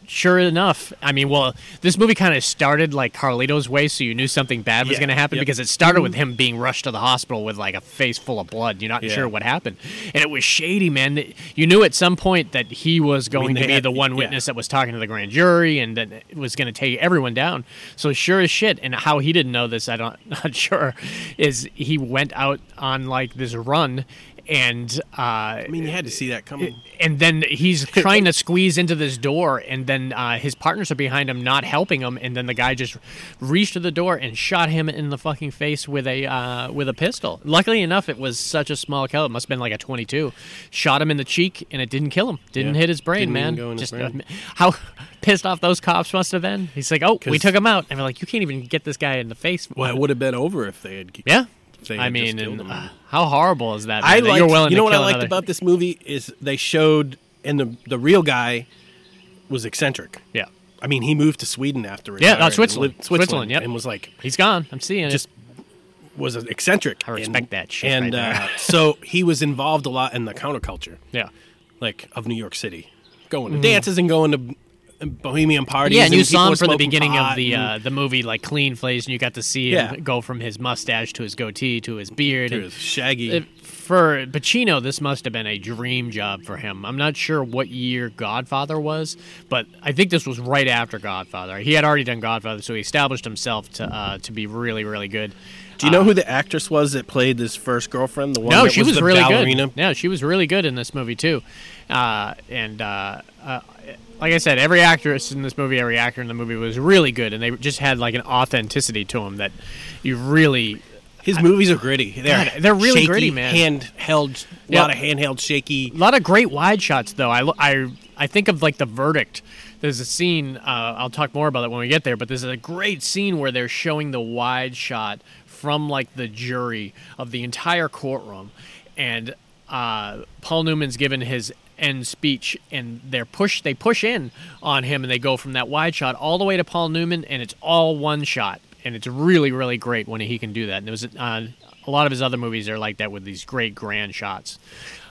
sure enough. I mean, well, this movie kind of started like Carlito's way, so you knew something bad was Yeah, going to happen yep. because it started with him being rushed to the hospital with like a face full of blood. You're not Yeah. sure what happened, and it was shady, man. You knew at some point that he was going they to be had- the one yeah. witness that was talking to the grand jury and that it was going to take everyone down. So sure as shit, and how he didn't know this, I don't not sure, is he went out on like this run and uh, I mean, you had to see that coming. and then he's trying to squeeze into this door, and then uh, his partners are behind him, not helping him, and then the guy just reached to the door and shot him in the fucking face with a uh, with a pistol. Luckily enough, it was such a small caliber; it must have been like a twenty-two. Shot him in the cheek, and it didn't kill him. Didn't Yeah. hit his brain, Didn't man. just brain. uh, how pissed off those cops must have been. He's like, "Oh, we took him out," and we're like, "You can't even get this guy in the face." well, it would have been over if they had. yeah. They I mean, and, uh, how horrible is that? I that liked, you're willing you know what I liked another- about this movie is they showed, and the the real guy was eccentric. Yeah, I mean, he moved to Sweden after Yeah, no, and Switzerland. lived- Switzerland, yep. and was like he's gone. I'm seeing it. just was eccentric. I respect and, that shit And right uh, so he was involved a lot in the counterculture, yeah. like of New York City, going to dances and going to bohemian parties. Yeah, and you saw him for the beginning of the and- uh, the movie, like Clean Face, and you got to see him Yeah. go from his mustache to his goatee to his beard. And was shaggy. it- for Pacino, this must have been a dream job for him. I'm not sure what year Godfather was, but I think this was right after Godfather. He had already done Godfather, so he established himself to uh, to be really, really good. Do you know who the actress was that played his first girlfriend? The one No, she was, the really ballerina? good. Yeah, she was really good in this movie too. Uh, and uh, uh, like I said, every actress in this movie, every actor in the movie was really good, and they just had like an authenticity to them that you really. His movies are gritty. They're God, they're really shaky, gritty, man. Handheld, a Yeah. lot of handheld, shaky. A lot of great wide shots, though. I, I, I think of like the verdict. There's a scene. Uh, I'll talk more about it when we get there. But there's a great scene where they're showing the wide shot from like the jury of the entire courtroom, and uh, Paul Newman's given his end speech, and they're push. They push in on him, and they go from that wide shot all the way to Paul Newman, and it's all one shot, and it's really, really great when he can do that. And it was uh, a lot of his other movies are like that with these great grand shots.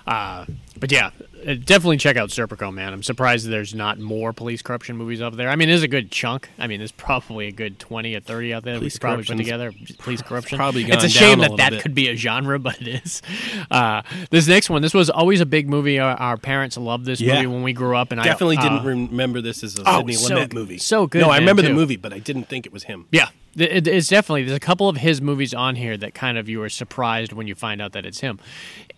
Uh, but yeah, uh, definitely check out Serpico, man. I'm surprised there's not more police corruption movies over there. I mean, there's a good chunk. I mean, there's probably a good 20 or 30 out there that we Police probably put together. Police corruption. probably It's a shame down a that that bit. could be a genre, but it is. Uh, this next one, this was always a big movie. Our, our parents loved this Yeah. movie when we grew up, and I Definitely I didn't uh, remember this as a oh, Sidney so Lumet movie. So good, No, I remember too. the movie, but I didn't think it was him. Yeah, it's definitely. There's a couple of his movies on here that kind of you are surprised when you find out that it's him.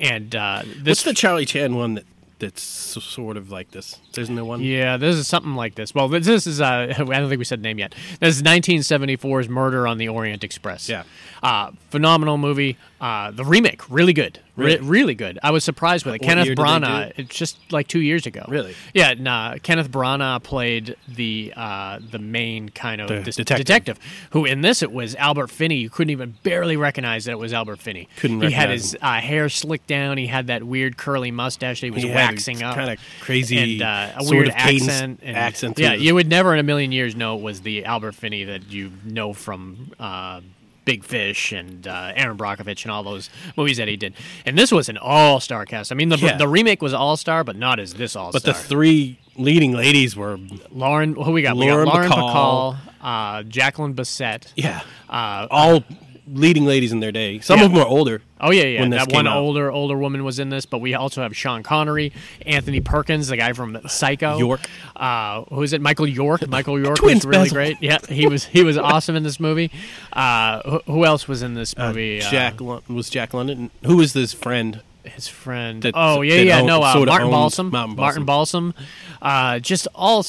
And uh, this What's the Charlie Chan one that that's sort of like this. Isn't there one? Yeah, this is something like this. Well, this this is uh, I don't think we said the name yet. This is 1974's Murder on the Orient Express. Yeah. uh, phenomenal movie. Uh, the remake, really good, Re- Really? really good. I was surprised with it. What Kenneth Branagh, it's just like two years ago. Really? Yeah. Nah, Kenneth Branagh played the uh, the main kind of The dis- detective. Who in this it was Albert Finney. You couldn't even barely recognize that it was Albert Finney. Couldn't He had his uh, hair slicked down. He had that weird curly mustache that he was He waxing up. Kind of crazy, and uh, a weird accent. And, accent. yeah, you would never in a million years know it was the Albert Finney that you know from uh, Big Fish and uh, Erin Brockovich and all those movies that he did. And this was an all-star cast. I mean, the Yeah. the remake was all-star, but not as this all-star. But the three leading ladies were Lauren, who we got? we Lauren got Lauren Bacall. Bacall, uh, Jacqueline Bisset. yeah, Uh, all leading ladies in their day. Some Yeah. of them are older. Oh yeah, yeah. That one out. older older woman was in this, but we also have Sean Connery, Anthony Perkins, the guy from Psycho. York. Uh, who is it? Michael York. Michael York was really Basil. great. Yeah, he was he was awesome in this movie. Uh, who, who else was in this Uh, movie? Uh, Jack was Jack London. Who was this friend? his friend. that- oh yeah, yeah. own- no, uh, Martin Balsam. Martin Martin Balsam. Uh, just all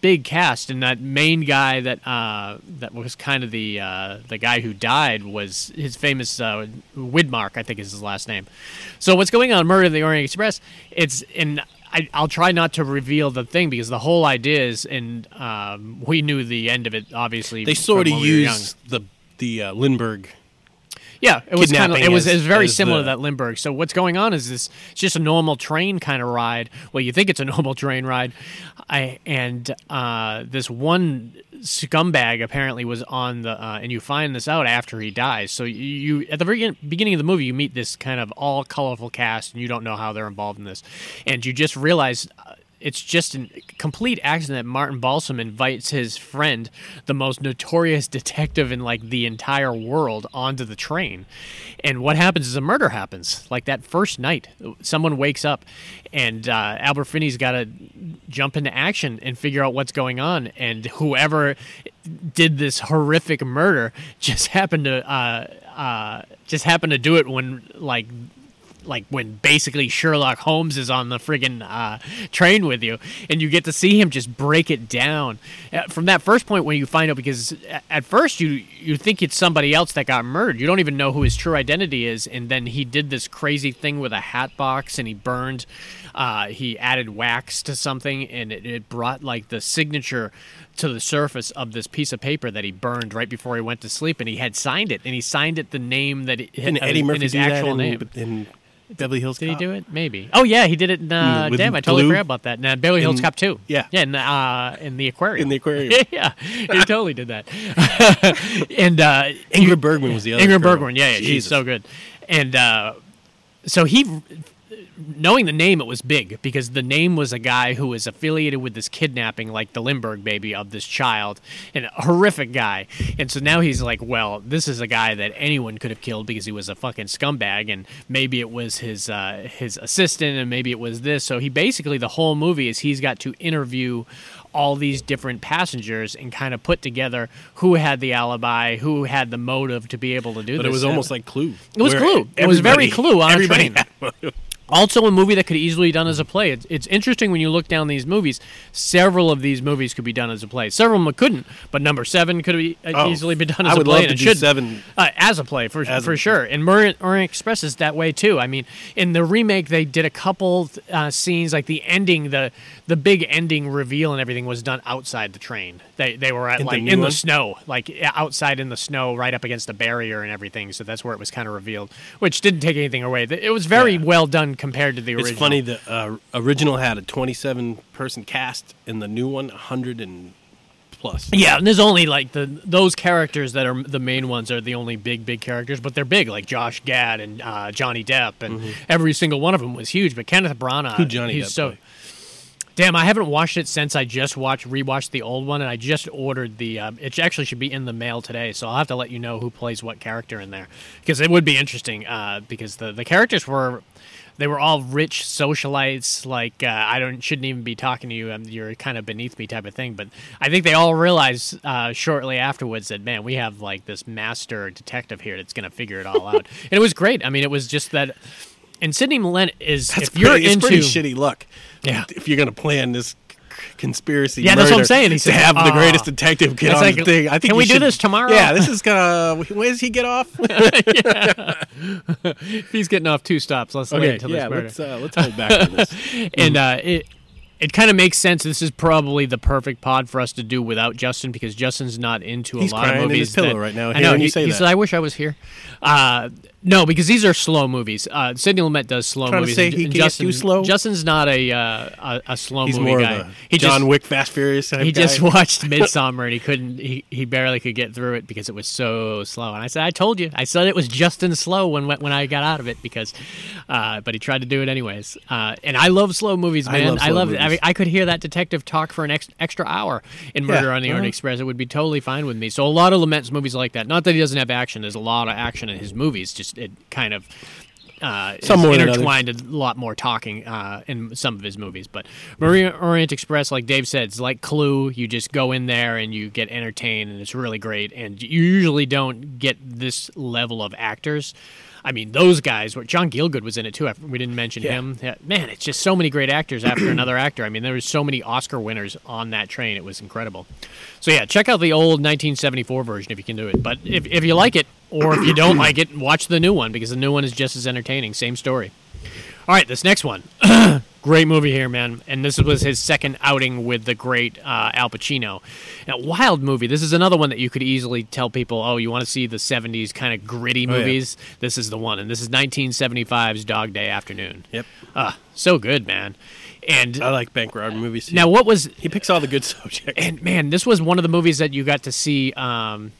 big cast, and that main guy that uh, that was kind of the uh, the guy who died was his famous uh, Widmark, I think is his last name. So what's going on? Murder of the Orient Express. It's in. I, I'll try not to reveal the thing because the whole idea is, and um, we knew the end of it. Obviously, They sort of we used the the uh, Lindbergh. Yeah, it was kind of it was as- it was very similar the- to that Lindbergh. So what's going on is this it's just a normal train kind of ride. Well, you think it's a normal train ride, I and uh, this one scumbag apparently was on the uh, and you find this out after he dies. So you, you at the very beginning of the movie you meet this kind of all colorful cast and you don't know how they're involved in this, and you just realize. Uh, it's just a complete accident that Martin Balsam invites his friend, the most notorious detective in like the entire world, onto the train. And what happens is a murder happens. Like that first night, someone wakes up, and uh, Albert Finney's got to jump into action and figure out what's going on. And whoever did this horrific murder just happened to uh, uh, just happened to do it when like like when basically Sherlock Holmes is on the friggin' uh, train with you, and you get to see him just break it down Uh, from that first point when you find out. Because at first you you think it's somebody else that got murdered. You don't even know who his true identity is, and then he did this crazy thing with a hat box, and he burned. Uh, he added wax to something, and it, it brought like the signature to the surface of this piece of paper that he burned right before he went to sleep, and he had signed it, and he signed it the name that it, uh, Eddie in his actual in, name. in Beverly Hills? Did he do it? Maybe. Oh yeah, he did it. In, uh, with damn, I totally Blue? forgot about that. Now Beverly Hills In- Cop too. yeah. yeah, in the, uh, in the aquarium. In the aquarium. yeah, he totally did that. and uh, Ingrid Bergman was the other. Ingrid. Bergman, yeah, yeah, she's so good. And uh, so he, knowing the name, it was big because the name was a guy who was affiliated with this kidnapping, like the Lindbergh baby of this child, and a horrific guy. And so now he's like, well, this is a guy that anyone could have killed because he was a fucking scumbag, and maybe it was his uh, his assistant, and maybe it was this. So he basically the whole movie is he's got to interview all these different passengers and kind of put together who had the alibi, who had the motive to be able to do But this. But it was almost like Clue. It was Clue. It was very Clue on a train. Also, a movie that could easily be done as a play. It's, it's interesting when you look down these movies. Several of these movies could be done as a play. Several of them couldn't, but number seven could be, uh, Oh, easily be done as I a would play. love to do should, seven uh, as a play for As a- for sure. And Orient, Orient Express is that way too. I mean, in the remake, they did a couple uh, scenes like the ending, the the big ending reveal and everything was done outside the train. They they were at In the like new in the snow, like outside in the snow, right up against the barrier and everything. So that's where it was kind of revealed, which didn't take anything away. It was very Yeah. well done compared to the original. It's funny the uh, original had a 27 person cast, and the new one 100 and plus. Yeah, and there's only like the those characters that are the main ones are the only big big characters, but they're big like Josh Gad and uh, Johnny Depp, and every single one of them was huge. But Kenneth Branagh, Who Johnny he's Depp so. play? Damn, I haven't watched it since I just watched rewatched the old one, and I just ordered the. Um, it actually should be in the mail today, so I'll have to let you know who plays what character in there because it would be interesting. Uh, because the the characters were. They were all rich socialites. Like uh, I don't shouldn't even be talking to you. Um, you're kind of beneath me, type of thing. But I think they all realized uh, shortly afterwards that man, we have like this master detective here that's going to figure it all out. and it was great. I mean, it was just that and Sidney Lumet is That's if you're pretty, it's into pretty shitty luck. Yeah. If you're gonna plan this conspiracy, Yeah, that's what I'm saying. He to have the "Ah." greatest detective get on like, the thing. I think "Can we do this tomorrow?" Yeah, this is gonna. Where does he get off? he's getting off two stops, let's wait until yeah. this murder. Let's uh, let's hold back on this. and uh, it it kind of makes sense. This is probably the perfect pod for us to do without Justin because Justin's not into He's a lot of movies. his pillow that- right now, I know. hearing He, you say he that. said, "I wish I was here." Uh, no, because these are slow movies. Uh, Sidney Lumet does slow Trying to movies. say he and Justin, do slow? Justin's not a uh, a, a slow He's movie more guy. of a he John just, Wick, Fast Furious type he guy. just watched Midsummer and he couldn't. He, he barely could get through it because it was so slow. And I said, "I told you. I said it was Justin slow when when I got out of it because." Uh, but he tried to do it anyways. Uh, and I love slow movies, I man. love I love it. I mean, I could hear that detective talk for an ex- extra hour in Murder Yeah, on the Orient uh-huh. Express. It would be totally fine with me. So a lot of Lumet's movies like that. Not that he doesn't have action. There's a lot of action in his movies. Just it kind of. Uh, Some more intertwined a lot more talking uh, in some of his movies, but Maria Orient Express, like Dave said, it's like Clue. You just go in there and you get entertained, and it's really great. And you usually don't get this level of actors. I mean, those guys were John Gielgud was in it too. We didn't mention Yeah. him. Yeah, man, it's just so many great actors after another actor. I mean, there was so many Oscar winners on that train. It was incredible. So yeah, check out the old 1974 version if you can do it. But if if you like it, or if you don't like it, watch the new one because the new one is just as entertaining. Same story. All right, this next one. great movie here, man. And this was his second outing with the great uh, Al Pacino. Now, wild movie. This is another one that you could easily tell people, oh, you want to see the 70s kind of gritty Oh, yeah. movies? This is the one. And this is 1975's Dog Day Afternoon. Yep. Ah, so good, man. And I like bank robbery movies. Too. now, what was he picks all the good subjects. and man, this was one of the movies that you got to see. Um,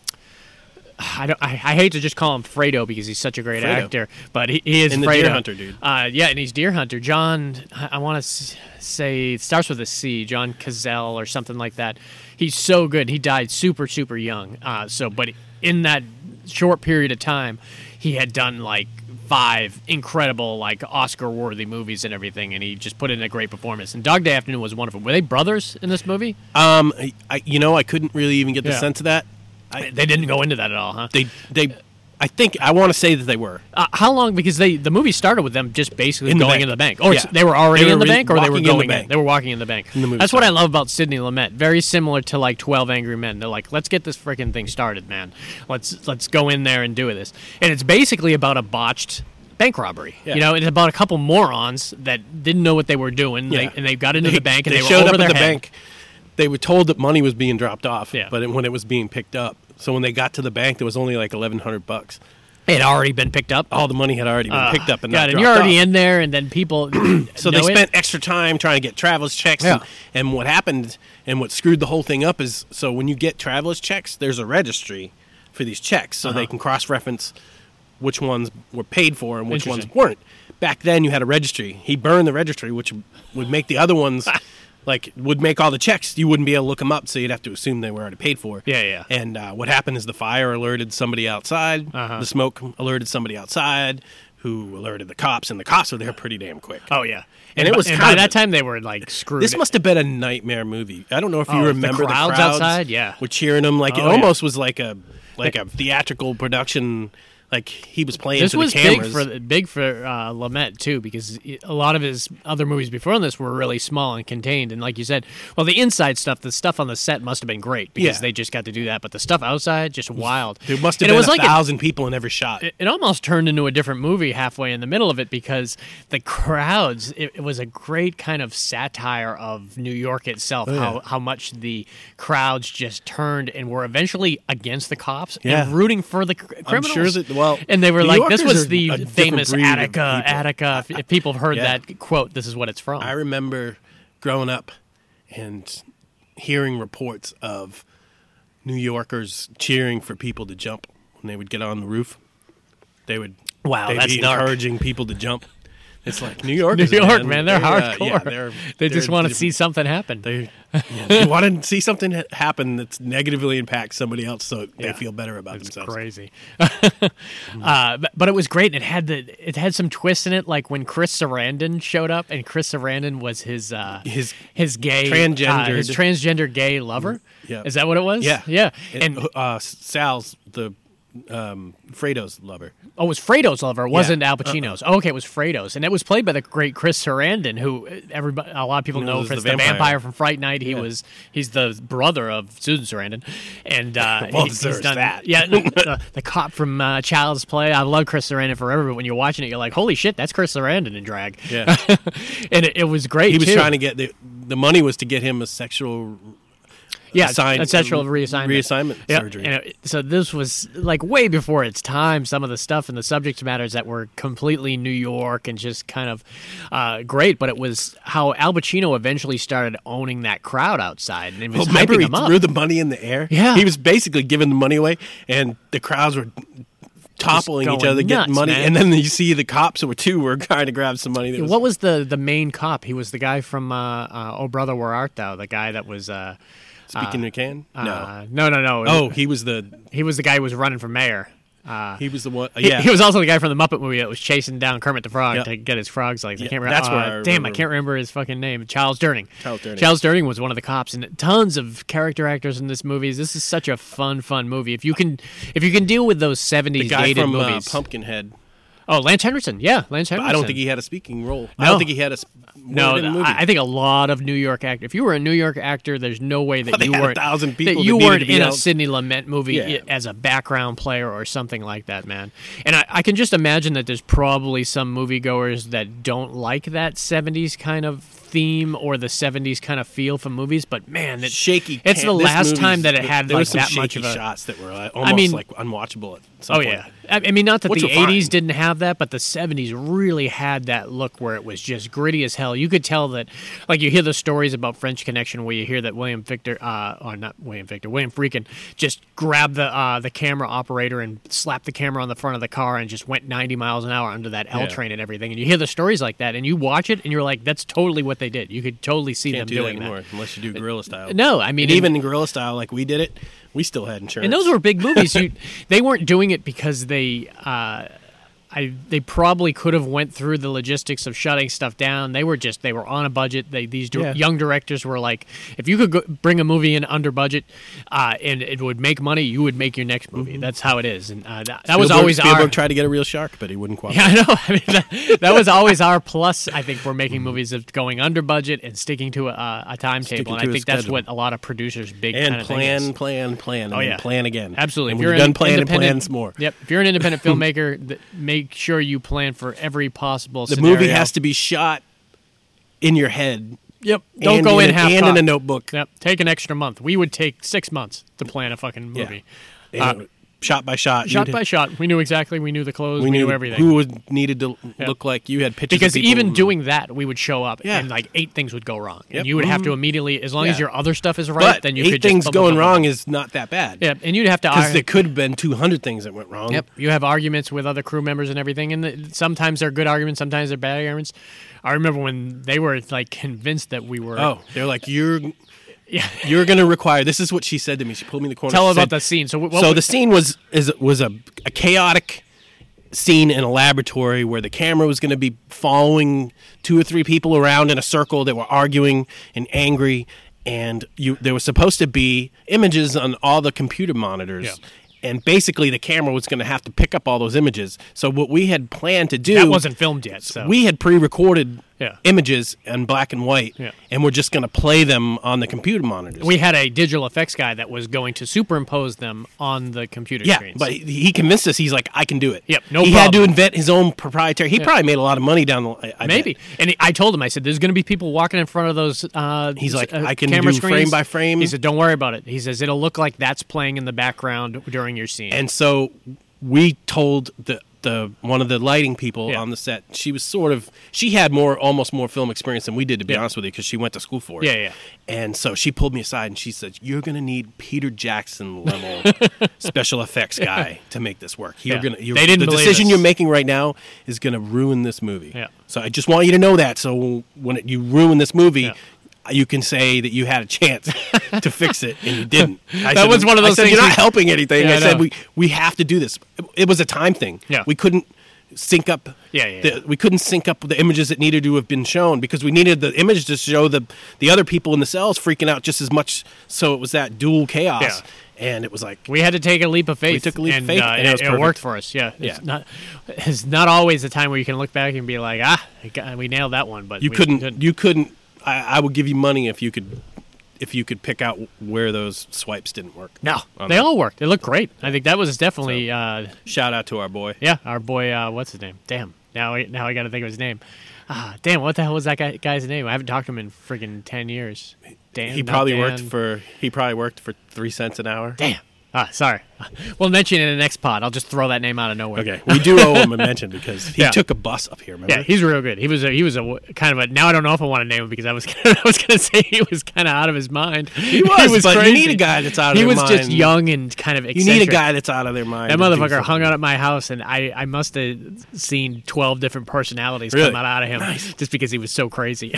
I don't. I, I hate to just call him Fredo because he's such a great Fredo. actor, but he, he is And the Fredo. Deer Hunter dude. Uh, yeah, and he's Deer Hunter. John, I, I want to say it starts with a C. John Cazale or something like that. He's so good. He died super super young. Uh, so, but in that short period of time, he had done like five incredible like Oscar worthy movies and everything, and he just put in a great performance. And Dog Day Afternoon was wonderful. Were they brothers in this movie? Um, I, I, you know, I couldn't really even get the Yeah. sense of that. I, They didn't go into that at all, huh? they, they, I think I want to say that they were. Uh, how long? Because they the movie started with them just basically In the going into the bank. Or Yeah. they were already They in the in- bank, or they were walking in the going in. They were walking in the bank. the movie That's what I love about Sidney Lumet. Very similar to like Twelve Angry Men. They're like, let's get this freaking thing started, man. Let's let's go in there and do this. And it's basically about a botched bank robbery. Yeah. You know, it's about a couple morons that didn't know what they were doing. They, Yeah. and they got into the bank and they, showed were over up at the head. bank. They were told that money was being dropped off, Yeah. but when it was being picked up, so when they got to the bank, there was only like eleven hundred bucks. It had already been picked up. All the money had already been Uh, picked up and God, and you're already off. in there, and then people. So they know it. spent extra time trying to get travelers checks. Yeah. And, and what happened and what screwed the whole thing up is so when you get travelers checks, there's a registry for these checks so Uh-huh. they can cross reference which ones were paid for and which ones weren't. Back then you had a registry. He burned the registry, which would make the other ones like would make all the checks. You wouldn't be able to look them up, so you'd have to assume they were already paid for. Yeah, yeah. And uh, what happened is the fire alerted somebody outside. Uh-huh. The smoke alerted somebody outside, who alerted the cops, and the cops were there pretty damn quick. Oh yeah, And it was and by of- that time they were like screwed. This must have been a nightmare movie. I don't know if you Oh, the remember the crowds crowds, outside? Yeah. were cheering them like it Oh, yeah. almost was like a like a theatrical production. Like he was playing this to was the cameras. big for big for uh, Lumet too, because a lot of his other movies before this were really small and contained. And like you said, well, the inside stuff, the stuff on the set must have been great because Yeah. they just got to do that. But the stuff outside, just wild. there must have And been it was a like a- thousand people in every shot. it, it almost turned into a different movie halfway in the middle of it because the crowds it, it was a great kind of satire of new york itself Oh, yeah. how, how much the crowds just turned and were eventually against the cops Yeah. and rooting for the cr- I'm criminals sure that well, and they were New like this was the famous attica attica if, if people have heard Yeah. that quote this is what it's from I remember growing up and hearing reports of New Yorkers cheering for people to jump when they would get on the roof. They would Wow, they'd that's be dark. encouraging people to jump. It's like New York. new york man, they're uh, hardcore yeah, they're- they just they're want to see something happen They, yeah, they want to see something happen that's negatively impacts somebody else, so they Yeah. feel better about It's themselves. crazy, uh, but, but it was great. And it had the it had some twists in it, like when Chris Sarandon showed up, and Chris Sarandon was his uh, His his gay uh, his transgender gay lover. Yeah. is that what it was? Yeah, yeah. and, And uh, Sal's the um, Fredo's lover. Oh, it was Fredo's lover. It wasn't Al Pacino's. Oh, okay, it was Fredo's, and it was played by the great Chris Sarandon, who uh, everybody, a lot of people know for the the vampire. vampire. from Fright Night. He Yeah. was he's the brother of Susan Sarandon, and uh, Well he- he's done that. Yeah, the, the cop from uh, Child's Play. I love Chris Sarandon forever, but when you're watching it, you're like, holy shit, that's Chris Sarandon in drag. Yeah. and it, it was great. he was too. trying to get the the money was to get him a sexual yeah, assign- a sexual reassignment. reassignment Yeah, surgery. and it- so this was like way before its time. Some of the stuff and the subject matters that were completely New York and just kind of uh, great. But it was how Al Pacino eventually started owning that crowd outside and it was Well, hyping he him up. threw the money in the air. Yeah. he was basically giving the money away, and the crowds were toppling each other, getting money, man. and then you see the cops who were too were trying to grab some money. Was, what was the the main cop? He was the guy from uh, uh, Oh Brother Where Art Thou? The guy that was. Uh, speaking to can? No. uh, no, no, no. oh, he was the he was the guy who was running for mayor. Uh, he was the one. He- yeah, He, was also the guy from the Muppet movie that was chasing down Kermit the Frog Yep. to get his frogs legs. I can't remember. that's uh, where I damn, I can't remember his fucking name. Charles Durning. Charles Durning. Charles Durning was one of the cops, and tons of character actors in this movie. This is such a fun, fun movie. If you can, if you can deal with those seventies dated from uh, movies. Pumpkinhead. oh, Lance Henriksen. Yeah, Lance But I don't think he had a speaking role. I don't think he had a No, word in the movie. I I think a lot of New York actors. If you were a New York actor, there's no way that Well, you a weren't thousand that people you that weren't in a out. Sidney Lumet movie Yeah. as a background player or something like that, man. And I, I can just imagine that there's probably some moviegoers that don't like that '70s kind of theme or the '70s kind of feel for movies. But man, it, shaky. It's the last time that it had there like that much of a. shots that were uh, almost mean- like unwatchable at some Oh point. yeah, I, mean not that the were fine. '80s didn't have that, but the '70s really had that look where it was just gritty as hell. You could tell that, like you hear the stories about French Connection, where you hear that William Victor, uh, or not William Victor, William Friedkin, just grabbed the uh, the camera operator and slapped the camera on the front of the car and just went 90 miles an hour under that L Yeah. train and everything. And you hear the stories like that, and you watch it, and you're like, that's totally what they did. You could totally see Can't them do doing that. anymore unless you do guerrilla style. No, I mean and even in guerrilla style, like we did it, we still had insurance. and those were big movies. You, they weren't doing it because they, uh, I, they probably could have went through the logistics of shutting stuff down. They were just they were on a budget. They these Yeah. young directors were like, if you could go, bring a movie in under budget, uh, and it would make money, you would make your next movie. That's how it is. And uh, that, that was always Spielberg our. tried to get a real shark, but he wouldn't cooperate. Yeah, I know. I mean, that, that was always our plus. I think for making movies of going under budget and sticking to a, a timetable. And I think that's schedule. what a lot of producers' big and kind of plan, plan, plan, Oh, yeah. plan again. Absolutely. And if you're you're done planning, and plans more. Yep. If you're an independent filmmaker, th- make sure you plan for every possible. The scenario. movie has to be shot in your head. Yep. Don't go in a- half and in a notebook. Yep. Take an extra month. We would take six months to plan a fucking Yeah. movie. Uh, Shot by shot. Shot you'd- by shot. We knew exactly. We knew the clothes. We, we knew, knew everything. Who would needed to Yeah. look like you had pictures. because even and- doing that, we would show up Yeah. and like eight things would go wrong, Yep. and you would have to mm-hmm. immediately, as long as your other stuff is right, but then you eight could just things bum, going wrong is not that bad. Yeah, and you'd have to. because there could have been two hundred things that went wrong. Yep. You have arguments with other crew members and everything, and the, sometimes they're good arguments, sometimes they're bad arguments. I remember when they were like convinced that we were. Oh, they're like you're yeah. you're going to require. This is what she said to me. She pulled me in the corner. Tell about said, the scene. So, what, so the scene was is was a, a chaotic scene in a laboratory where the camera was going to be following two or three people around in a circle that were arguing and angry and you there was supposed to be images on all the computer monitors Yeah. and basically the camera was going to have to pick up all those images so what we had planned to do that wasn't filmed yet. So we had pre-recorded Yeah. images in black and white Yeah. and we're just going to play them on the computer monitors we had a digital effects guy that was going to superimpose them on the computer Yeah, screens. but he convinced us. He's like, I can do it. Yep, no He had to invent his own proprietary. He probably made a lot of money down the. I Maybe. bet. And he- I told him, I said, there's going to be people walking in front of those. Uh, He's like, uh, I can camera do screens. frame by frame. He said, don't worry about it. He says, it'll look like that's playing in the background during your scene. And so we told the the one of the lighting people Yeah. on the set. She was sort of she had more almost more film experience than we did to be Yeah. honest with you because she went to school for it. Yeah, yeah. And so she pulled me aside and she said, "You're going to need Peter Jackson level special effects guy to make this work. You're Yeah. gonna you're, They didn't the decision us. you're making right now is going to ruin this movie. Yeah. So I just want you to know that. So when it, you ruin this movie." You can say that you had a chance to fix it and you didn't. I That said- was one of I those said, things You're not helping anything. Yeah, I I said we we have to do this. It was a time thing. Yeah. We couldn't sync up. Yeah, yeah, the- yeah. We couldn't sync up the images that needed to have been shown because we needed the image to show the the other people in the cells freaking out just as much. So it was that dual chaos, Yeah. and it was like We had to take a leap of faith. took a leap of faith, uh, and it it, worked for us. Yeah, Yeah. It's not. It's not always the time where you can look back and be like, ah, we nailed that one. But you we couldn't, you couldn't. I, I would give you money if you could, if you could pick out where those swipes didn't work. No, they that. all worked. They looked great. I think that was definitely. Uh, Shout out to our boy. yeah, our boy. Uh, what's his name? Damn. Now, I- now I got to think of his name. Ah, damn. What the hell was that guy, guy's name? I haven't talked to him in friggin' ten years. Dan. He probably Dan. worked for. He probably worked for three cents an hour. Damn. Ah, sorry. We'll mention it in the next pod. I'll just throw that name out of nowhere. Okay, we do owe him a mention because he Yeah. took a bus up here. Remember? Yeah, he's real good. He was a he was a kind of a now I don't know if I want to name him because I was I was gonna say he was kind of out of his mind. He was, He was but you need a guy that's out of He was just young and kind of you need a guy that's out of their mind. That motherfucker hung out at my house, and I, I must have seen twelve different personalities Really? come out, out of him just because he was so crazy.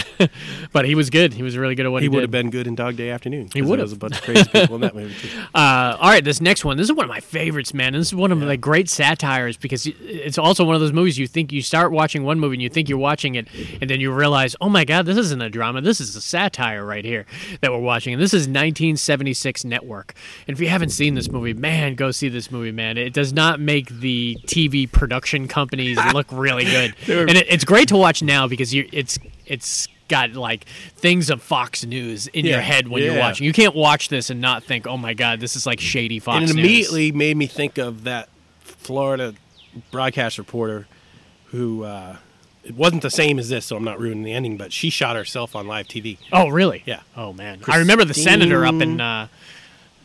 but he was good. He was really good at what he, He would have been good in Dog Day Afternoon. He would've. was a bunch of crazy people in that movie. Too. Uh, all right, this next one. This is one of my favorites, man. And This is one of the great satires because it's also one of those movies you think you start watching one movie and you think you're watching it, and then you realize, oh my god, this isn't a drama. This is a satire right here that we're watching. And this is 1976 Network. And if you haven't seen this movie, man, go see this movie, man. It does not make the TV production companies look really good, and it, it's great to watch now because you it's it's got like things of Fox News in your head when you're watching. You can't watch this and not think, "Oh my God, this is like shady Fox." and it News. immediately made me think of that Florida broadcast reporter who uh, it wasn't the same as this, so I'm not ruining the ending. But she shot herself on live TV. Oh, really? Yeah. Oh man, I remember the senator up in uh,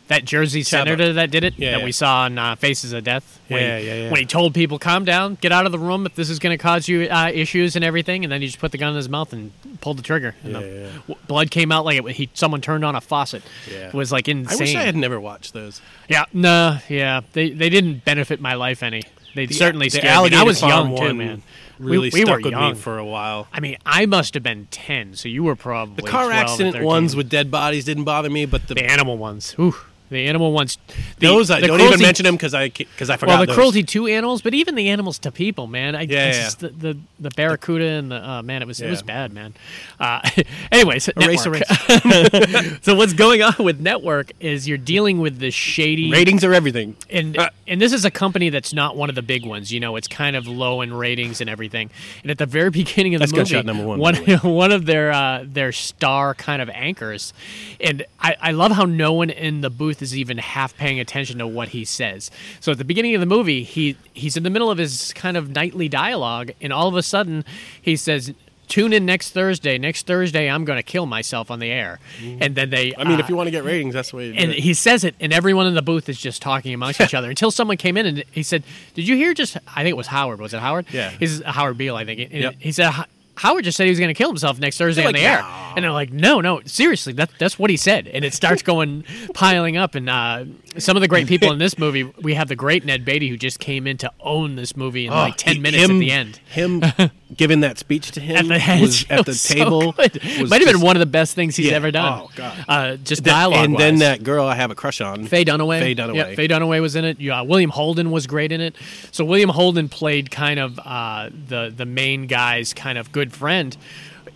that Jersey Chava. senator that did it Yeah, that yeah. we saw on uh, Faces of Death. When Yeah, he, yeah, yeah. When he told people, "Calm down, get out of the room if this is going to cause you uh, issues and everything," and then he just put the gun in his mouth and pulled the trigger. And Yeah, the yeah, yeah. w- blood came out like it, he someone turned on a faucet. Yeah. It was like insane. I wish I had never watched those. Yeah, no, yeah, they they didn't benefit my life any. They certainly the scared me. I was young too, man. Really we, we stuck were with young. me for a while. I mean, I must have been ten, so you were probably The car 12 accident 13. ones with dead bodies didn't bother me, but the, the animal ones. Ooh, the animal ones. The, those I the don't cruelty- even mention them because I because I forgot. Well, the those. cruelty to animals, but even the animals to people, man. I, Yeah, I yeah. The, the the barracuda and the uh, man, it was it was bad, man. Uh, anyways, Erase, network. erase. so what's going on with network is you're dealing with the shady ratings are everything. and Uh, and this is a company that's not one of the big ones. You know, it's kind of low in ratings and everything. And at the very beginning of the That's movie, gunshot number one, one, one of their uh, their star kind of anchors, and I, I love how no one in the booth is even half paying attention to what he says. So at the beginning of the movie, he he's in the middle of his kind of nightly dialogue, and all of a sudden he says. Tune in next Thursday. Next Thursday, I'm going to kill myself on the air, and then they. Mm. I mean, uh, if you want to get ratings, that's the way. And it. he says it, and everyone in the booth is just talking amongst each other until someone came in and he said, "Did you hear?" Just I think it was Howard. Was it Howard? Yeah. he's Howard Beale. I think. And Yep. He said. "Ho- Howard just said he was going to kill himself next Thursday They're on the air, "No." and they're like, "No, no, seriously, that, that's what he said." And it starts going piling up, and uh, some of the great people in this movie, we have the great Ned Beatty who just came in to own this movie in Oh, like ten he- minutes him- at the end. Him giving that speech to him At the was at the was so table. good. was Might have been one of the best things he's Yeah. ever done. Oh, God. Uh, just that- dialogue. and then that girl I have a crush on. Faye Dunaway. Faye Dunaway. Faye Dunaway was in it. Yeah, William Holden was great in it. So William Holden played kind of uh, the the main guy's kind of good friend,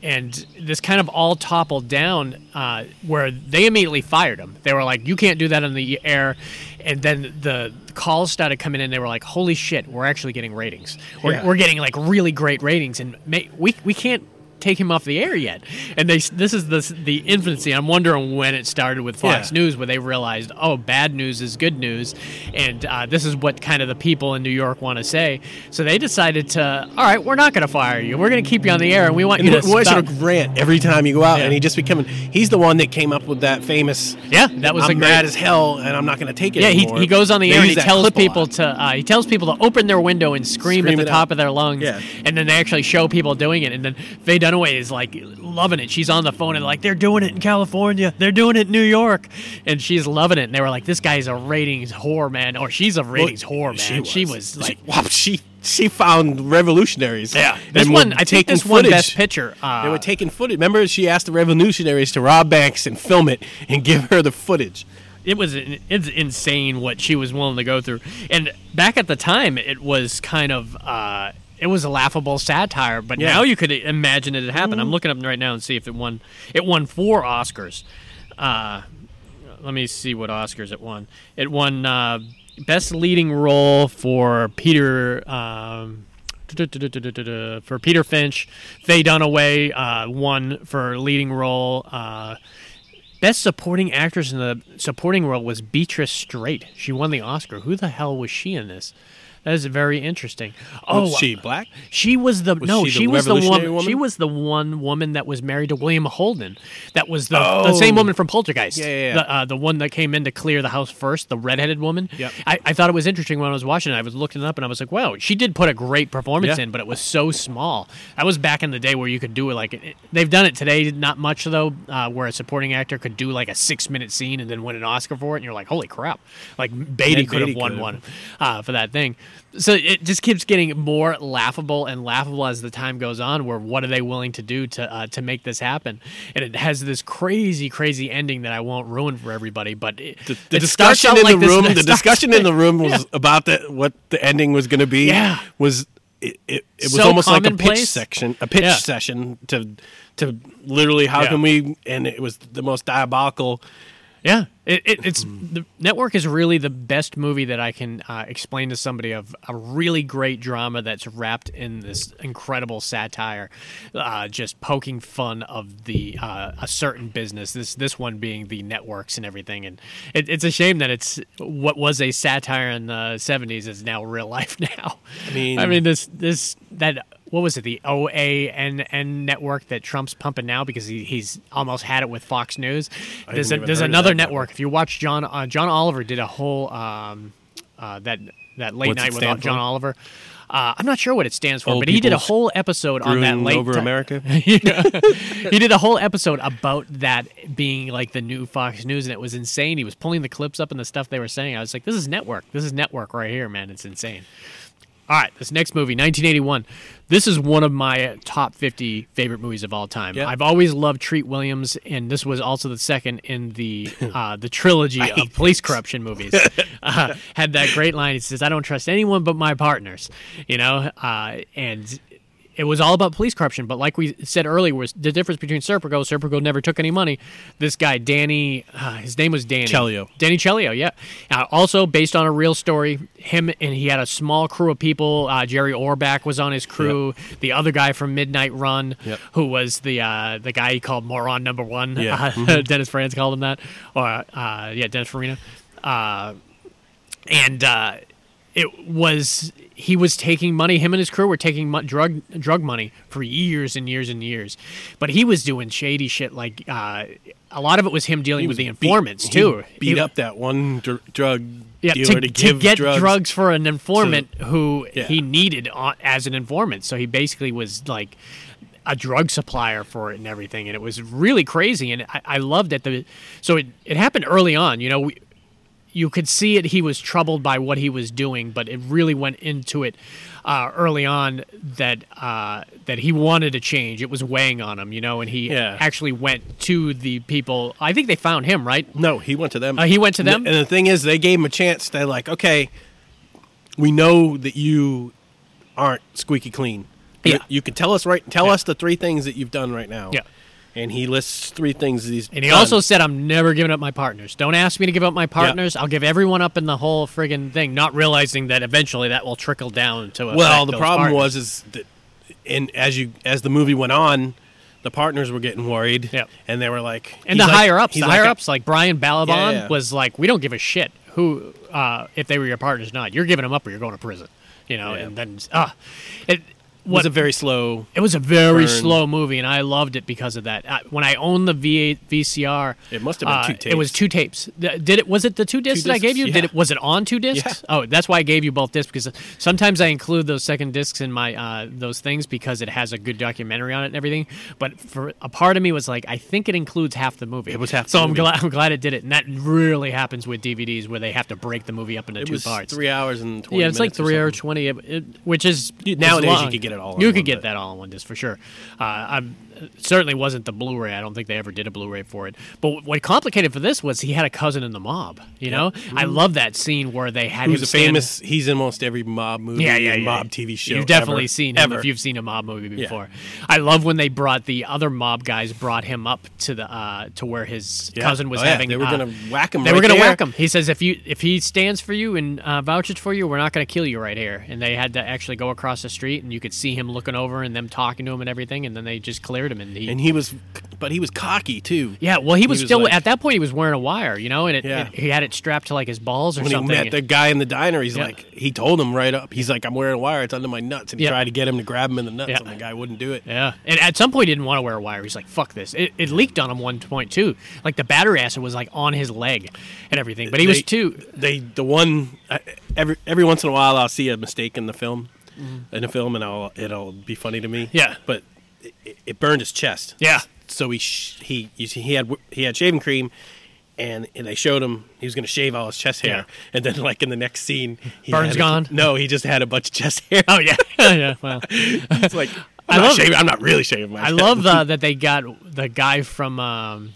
and this kind of all toppled down uh, where they immediately fired him. They were like, "You can't do that on the air," and then the calls started coming in. They were like, "Holy shit, we're actually getting ratings. We're, Yeah. we're getting like really great ratings, and may, we we can't." Take him off the air yet, and they. This is the the infancy. I'm wondering when it started with Fox Yeah. News, where they realized, oh, bad news is good news, and uh, this is what kind of the people in New York want to say. So they decided to, all right, we're not going to fire you. We're going to keep you on the air, and we want And you to. Roy stop." sort of rant every time you go out, Yeah. and he just becoming. He's the one that came up with that famous. Yeah, that was I'm great- mad as hell, and I'm not going to take it. Yeah, he, anymore." he goes on the They air and he tells people to uh, he tells people to open their window and scream, Scream at the top out. of their lungs. Yeah. And then they actually show people doing it. And then Faye Dunaway is like loving it. She's on the phone and like they're doing it in California, they're doing it in New York, and she's loving it. And they were like, this guy's a ratings whore, man, or she's a ratings whore, man. She was, like. she, wow, she she found revolutionaries. yeah, this one I taking this one footage. best picture. Uh, They were taking footage. Remember, she asked the revolutionaries to rob banks and film it and give her the footage. it was it's insane what she was willing to go through and back at the time it was kind of uh it was a laughable satire. But Yeah. now you could imagine it had happened. I'm looking up right now and see if it won. It won four Oscars. Uh, let me see what Oscars it won. It won uh, best leading role for Peter. Um, for Peter Finch, Faye Dunaway uh, won for leading role. Uh, best supporting actress in the supporting role was Beatrice Straight. She won the Oscar. Who the hell was she in this? That is very interesting. Oh, Was she black? she was the no. she She, the was the one. woman? She was the one woman that was married to William Holden. That was the, the Oh. same woman from Poltergeist. Yeah, yeah, yeah. The, uh, the one that came in to clear the house first, the redheaded woman. Yep. I, I thought it was interesting when I was watching it. I was looking it up and I was like, wow, she did put a great performance Yeah. in, but it was so small. That was back in the day where you could do it like it, they've done it today. Not much though, uh, where a supporting actor could do like a six minute scene and then win an Oscar for it, and you're like, holy crap! Like Beatty could have won could've. one uh, for that thing. So it just keeps getting more laughable and laughable as the time goes on. Where what are they willing to do to uh, to make this happen? And it has this crazy, crazy ending that I won't ruin for everybody. But it, The, the it discussion in like the room, the discussion in the room was Yeah. about the what the ending was going to be. Yeah. was it? It, it was So almost like a pitch section, a pitch Yeah. session to to literally how Yeah. can we? And it was the most diabolical. Yeah, it, it, it's the network is really the best movie that I can uh, explain to somebody of a really great drama that's wrapped in this incredible satire, uh, just poking fun of the uh, a certain business. This this one being the networks and everything, and it, it's a shame that it's what was a satire in the '70s is now real life now. I mean- I mean this this that what was it the OANN network that Trump's pumping now because he, he's almost had it with Fox News. There's a, there's another network. If you watch John uh, John Oliver did a whole um, uh, that that late What's night with John for? Oliver. Uh, I'm not sure what it stands for, Old but he did a whole episode on that late over ti- America. he did a whole episode about that being like the new Fox News, and it was insane. He was pulling the clips up and the stuff they were saying. I was like, "This is network. This is network right here, man. It's insane." All right, this next movie, 1981. This is one of my top 50 favorite movies of all time. Yeah. I've always loved Treat Williams, and this was also the second in the uh, the trilogy of police corruption movies. uh, had that great line. He says, "I don't trust anyone but my partners," you know, uh, and it was all about police corruption. But like we said earlier, was the difference between Serpico. Serpico never took any money. This guy, Danny, uh, his name was Danny Ciello. Danny Ciello, yeah. Uh, also based on a real story. Him and he had a small crew of people. Uh, Jerry Orbach was on his crew. The other guy from Midnight Run, Yep. who was the uh, the guy he called Moron Number One. Yeah. Uh, Dennis Franz called him that, or uh, yeah, Dennis Farina. Uh, and uh, it was he was taking money. Him and his crew were taking mo- drug drug money for years and years and years, but he was doing shady shit. Like uh, a lot of it was him dealing with the beat- informants he too. Beat He- up that one dr- drug yeah, dealer to, to, to get drugs. for an informant who Yeah. he needed on, as an informant. So he basically was like a drug supplier for it and everything, and it was really crazy. And I, I loved it. The so it, it happened early on. You know, we, you could see it. He was troubled by what he was doing, but it really went into it uh, early on that uh, that he wanted to change. It was weighing on him, you know, and he Yeah. actually went to the people. I think they found him, right? No, he went to them. Uh, he went to them? And the thing is, they gave him a chance. They're like, okay, we know that you aren't squeaky clean. You- You, can tell us right. Tell Yeah. us the three things that you've done right now. Yeah. And he lists three things he's. And he done. also said, "I'm never giving up my partners. Don't ask me to give up my partners. I'll give everyone up in the whole friggin' thing." Not realizing that eventually that will trickle down to. A Well, the problem partners. was is that, and as you as the movie went on, the partners were getting worried. Yep. And they were like, and the like- higher ups, the like higher ups, like Brian balaban Yeah, yeah. was like, "We don't give a shit who uh, if they were your partners, or not. You're giving them up, or you're going to prison." You know, Yeah. and then ah, it was a very slow. It was a very Burn. slow movie, and I loved it because of that. Uh, when I owned the V8 VCR, It must have been uh, two It was two tapes. Did it? Was it the two discs that I gave you? yeah. Did it? Was it on two discs? Yeah. Oh, that's why I gave you both discs because sometimes I include those second discs in my uh, those things because it has a good documentary on it and everything. But for a part of me was like, I think it includes half the movie. It was half the So I'm glad I'm glad it did it, and that really happens with DVDs where they have to break the movie up into It two was parts. three hours and yeah, it's like three hours twenty, it, it- which is Nowadays, you could get get it all. You could get that all in one disc for sure. Uh, I'm certainly wasn't the Blu-ray. I don't think they ever did a Blu-ray for it. But what complicated for this was he had a cousin in the mob. You know, I love that scene where they had Who's him stand- famous? He's in almost every mob movie. yeah, yeah, and yeah. mob TV show. You've definitely ever, seen him ever. if you've seen a mob movie before. I love when they brought the other mob guys brought him up to the uh, to where his Yeah. cousin was Oh, yeah. having. They were uh, gonna whack him They right were gonna there. whack him. He says if you if he stands for you and uh, vouches for you, we're not gonna kill you right here. And they had to actually go across the street, and you could see him looking over and them talking to him and everything. And then they just cleared he and he was, but he was cocky too. yeah, well, he was, was still like- at that point. He was wearing a wire, you know, and it, Yeah. it- he had it strapped to like his balls or When something. he met the guy in the diner, he's Yeah. like, he told him right up. He's like, I'm wearing a wire. It's under my nuts, and he Yeah. tried to get him to grab him in the nuts, and the guy wouldn't do it. yeah, and at some point he didn't want to wear a wire. He's like, "Fuck this!" It, it leaked on him one point too. Like the battery acid was like on his leg and everything. But he was too. They the one every every once in a while I'll see a mistake in the film, in a film, and I'll it'll be funny to me. Mm-hmm. Yeah. but it, it burned his chest. Yeah. so he sh- he you see, he had he had shaving cream. And, and they showed him he was going to shave all his chest hair, Yeah. and then like in the next scene, he Burns had gone? no, he just had a bunch of chest hair. Oh yeah, yeah. Well, it's like I I'm not love- shaving. I'm not really shaving my. I chest. love the, that they got the guy from. Um,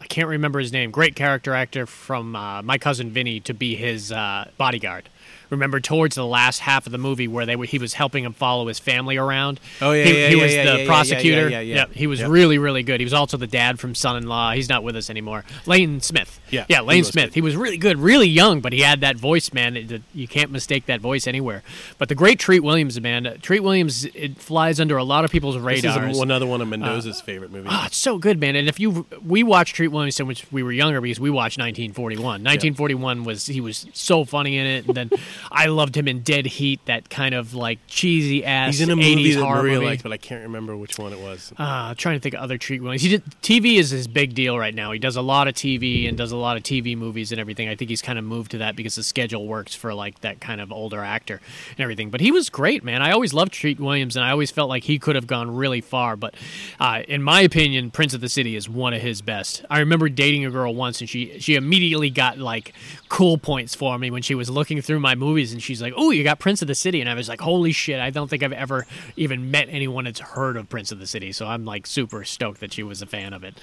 I can't remember his name. Great character actor from uh, My Cousin Vinny to be his uh, bodyguard. Remember towards the last half of the movie where they were, he was helping him follow his family around. Oh, yeah, he, yeah, he yeah, was yeah, the prosecutor. yeah, yeah, he was Yep. really really good. He was also the dad from Son-in-Law. He's not with us anymore. Lane Smith. Yeah, yeah, Lane was Smith. good. He was really good, really young, but he had that voice, man. It- you can't mistake that voice anywhere. But the great Treat Williams, man. Treat Williams, it flies under a lot of people's This radars. is another one of uh, Mendoza's favorite movies. Oh, it's so good, man. And if you we watched Treat Williams so much we were younger because we watched 1941. 1941 was he was so funny in it, and then I loved him in Dead Heat, that kind of like cheesy ass. He's in a 80s movie that horror Maria movie. liked, but I can't remember which one it was. Uh, trying to think of other Treat Williams. He did TV is his big deal right now. He does a lot of TV and does a lot of TV movies and everything. I think he's kind of moved to that because the schedule works for like that kind of older actor and everything. But he was great, man. I always loved Treat Williams, and I always felt like he could have gone really far. But uh, in my opinion, Prince of the City is one of his best. I remember dating a girl once, and she she immediately got like cool points for me when she was looking through my movies, and she's like, "Oh, you got Prince of the City," and I was like, "Holy shit!" I don't think I've ever even met anyone that's heard of Prince of the City, so I'm like super stoked that she was a fan of it.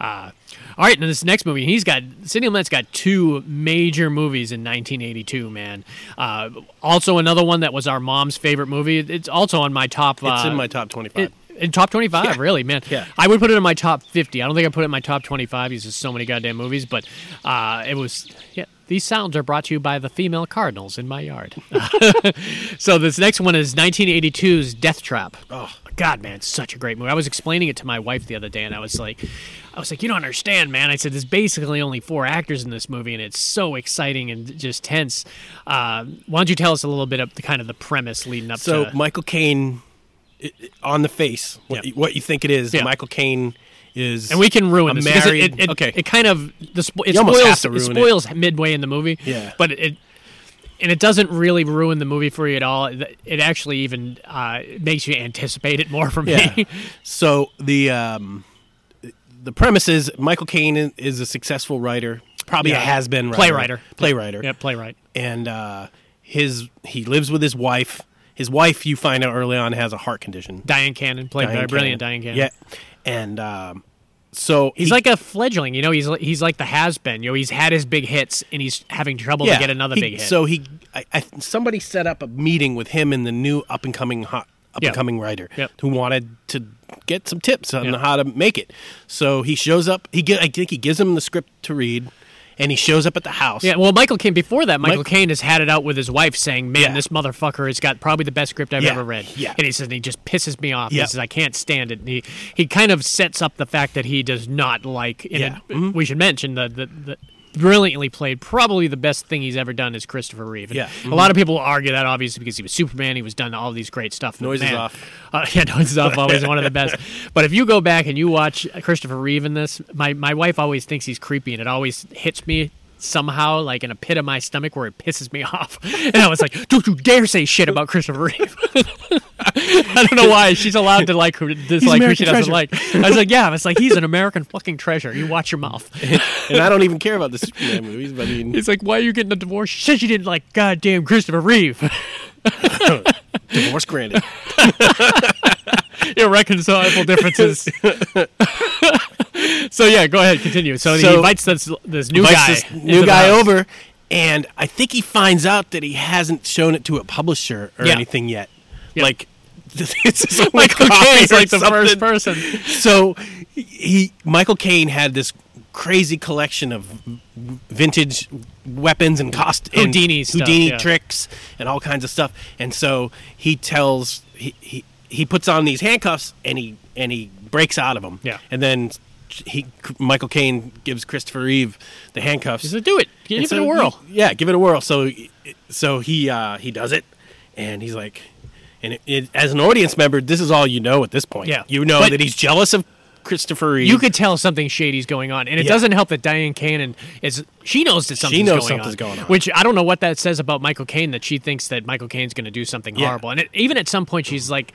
Uh, all right, now this next movie, he's got Sidney Lumet's got two major movies in 1982. Man, uh, also another one that was our mom's favorite movie. It's also on my top. It's uh, in my top 25. it, in top 25, Yeah. really, man. Yeah. I would put it in my top 50. I don't think I put it in my top 25 because there's so many goddamn movies, but uh, it was, yeah. These sounds are brought to you by the female cardinals in my yard. so this next one is 1982's Death Trap. Oh, God, man, it's such a great movie. I was explaining it to my wife the other day, and I was like, I was like, you don't understand, man. I said, there's basically only four actors in this movie, and it's so exciting and just tense. Uh, why don't you tell us a little bit of the kind of the premise leading up to that? so to Michael Caine, on the face, what, Yeah. you, what you think it is, Yeah. Michael Caine is, and we can ruin this married- it, it, okay. it kind of the spo- it You almost have spoils it ruin it. spoils midway in the movie. Yeah. but it and it doesn't really ruin the movie for you at all. It actually even uh, makes you anticipate it more for Yeah. me. so the um, the premise is Michael Caine is- a successful writer, probably Yeah. a has been Playwright. playwright, yeah, playwright. and uh, his he lives with his wife. His wife, you find out early on, has a heart condition. Dyan Cannon played by Dyan brilliant Cannon. Dyan Cannon. Yeah, and um, so He's he- like a fledgling, you know. He's like, he's like the has been. You know, he's had his big hits, and he's having trouble to get another he- big hit. So he, I, I, somebody set up a meeting with him and the new up and coming hot up and coming writer Yep. who wanted to get some tips on Yep. how to make it. So he shows up. He get, I think he gives him the script to read, and he shows up at the house. Yeah, well, Michael Caine. Before that, Michael Caine has had it out with his wife, saying, "Man, Yeah. this motherfucker has got probably the best script I've Yeah, ever read." yeah. and he says, and he just pisses me off. He says, "I can't stand it." And he he kind of sets up the fact that he does not like. And Yeah. it- Mhm. we should mention the the. the Brilliantly played, probably the best thing he's ever done is Christopher Reeve. And Yeah. a lot of people argue that obviously because he was Superman, he was done all these great stuff. But Noises man, off. uh, yeah, noises off. Always one of the best. But if you go back and you watch Christopher Reeve in this, my my wife always thinks he's creepy, and it always hits me somehow like in a pit of my stomach where it pisses me off. And I was like, "Don't you dare say shit about Christopher Reeve." I don't know why she's allowed to like who dislike who she American doesn't treasure. like. I was like, "Yeah," I was like, "He's an American fucking treasure. You watch your mouth." and I don't even care about the Superman movies, but I mean, He's like, "Why are you getting a divorce?" She said she didn't like goddamn Christopher Reeve. Divorce granted. irreconcilable differences. so yeah, go ahead, continue. So, he So- invites this this new Invites guy, this new guy over, and I think he finds out that he hasn't shown it to a publisher or Yeah. anything yet. Yeah. Like, it's his only Michael copy Caine's like the first person. So he Michael Caine had this crazy collection of vintage weapons and cost and Houdini stuff, Houdini yeah. tricks and all kinds of stuff. And so he tells he, he he puts on these handcuffs and he and he breaks out of them. Yeah. And then he Michael Caine gives Christopher Reeve the handcuffs. He said, "Do it, give And it a whirl." he- yeah, give it a whirl. So, so he uh, he does it, and he's like, and it, it, as an audience member, this is all you know at this point. Yeah. you know But- that he's jealous of Christopher Reeve. You could tell something shady's going on, and it Yeah. doesn't help that Dyan Cannon is she knows that something's, knows going, something's on, going on. Which I don't know what that says about Michael Caine that she thinks that Michael Caine's going to do something Yeah. horrible, and it, even at some point she's like.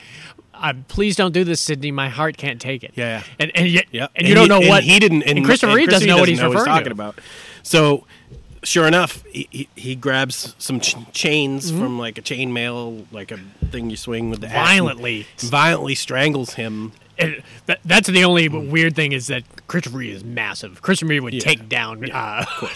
Uh, please don't do this, Sidney. My heart can't take it. Yeah, yeah. and and, yet, yeah, and you don't know and what he didn't. And, And Christopher Reeve doesn't know what he's know referring talking to. about. So, sure enough, he, he, he grabs some ch- chains from like a chainmail, like a thing you swing with the axe, and Violently. violently strangles him. And that, that's the only weird thing is that Christopher Reeve is massive. Christopher Reeve would Yeah. take down uh,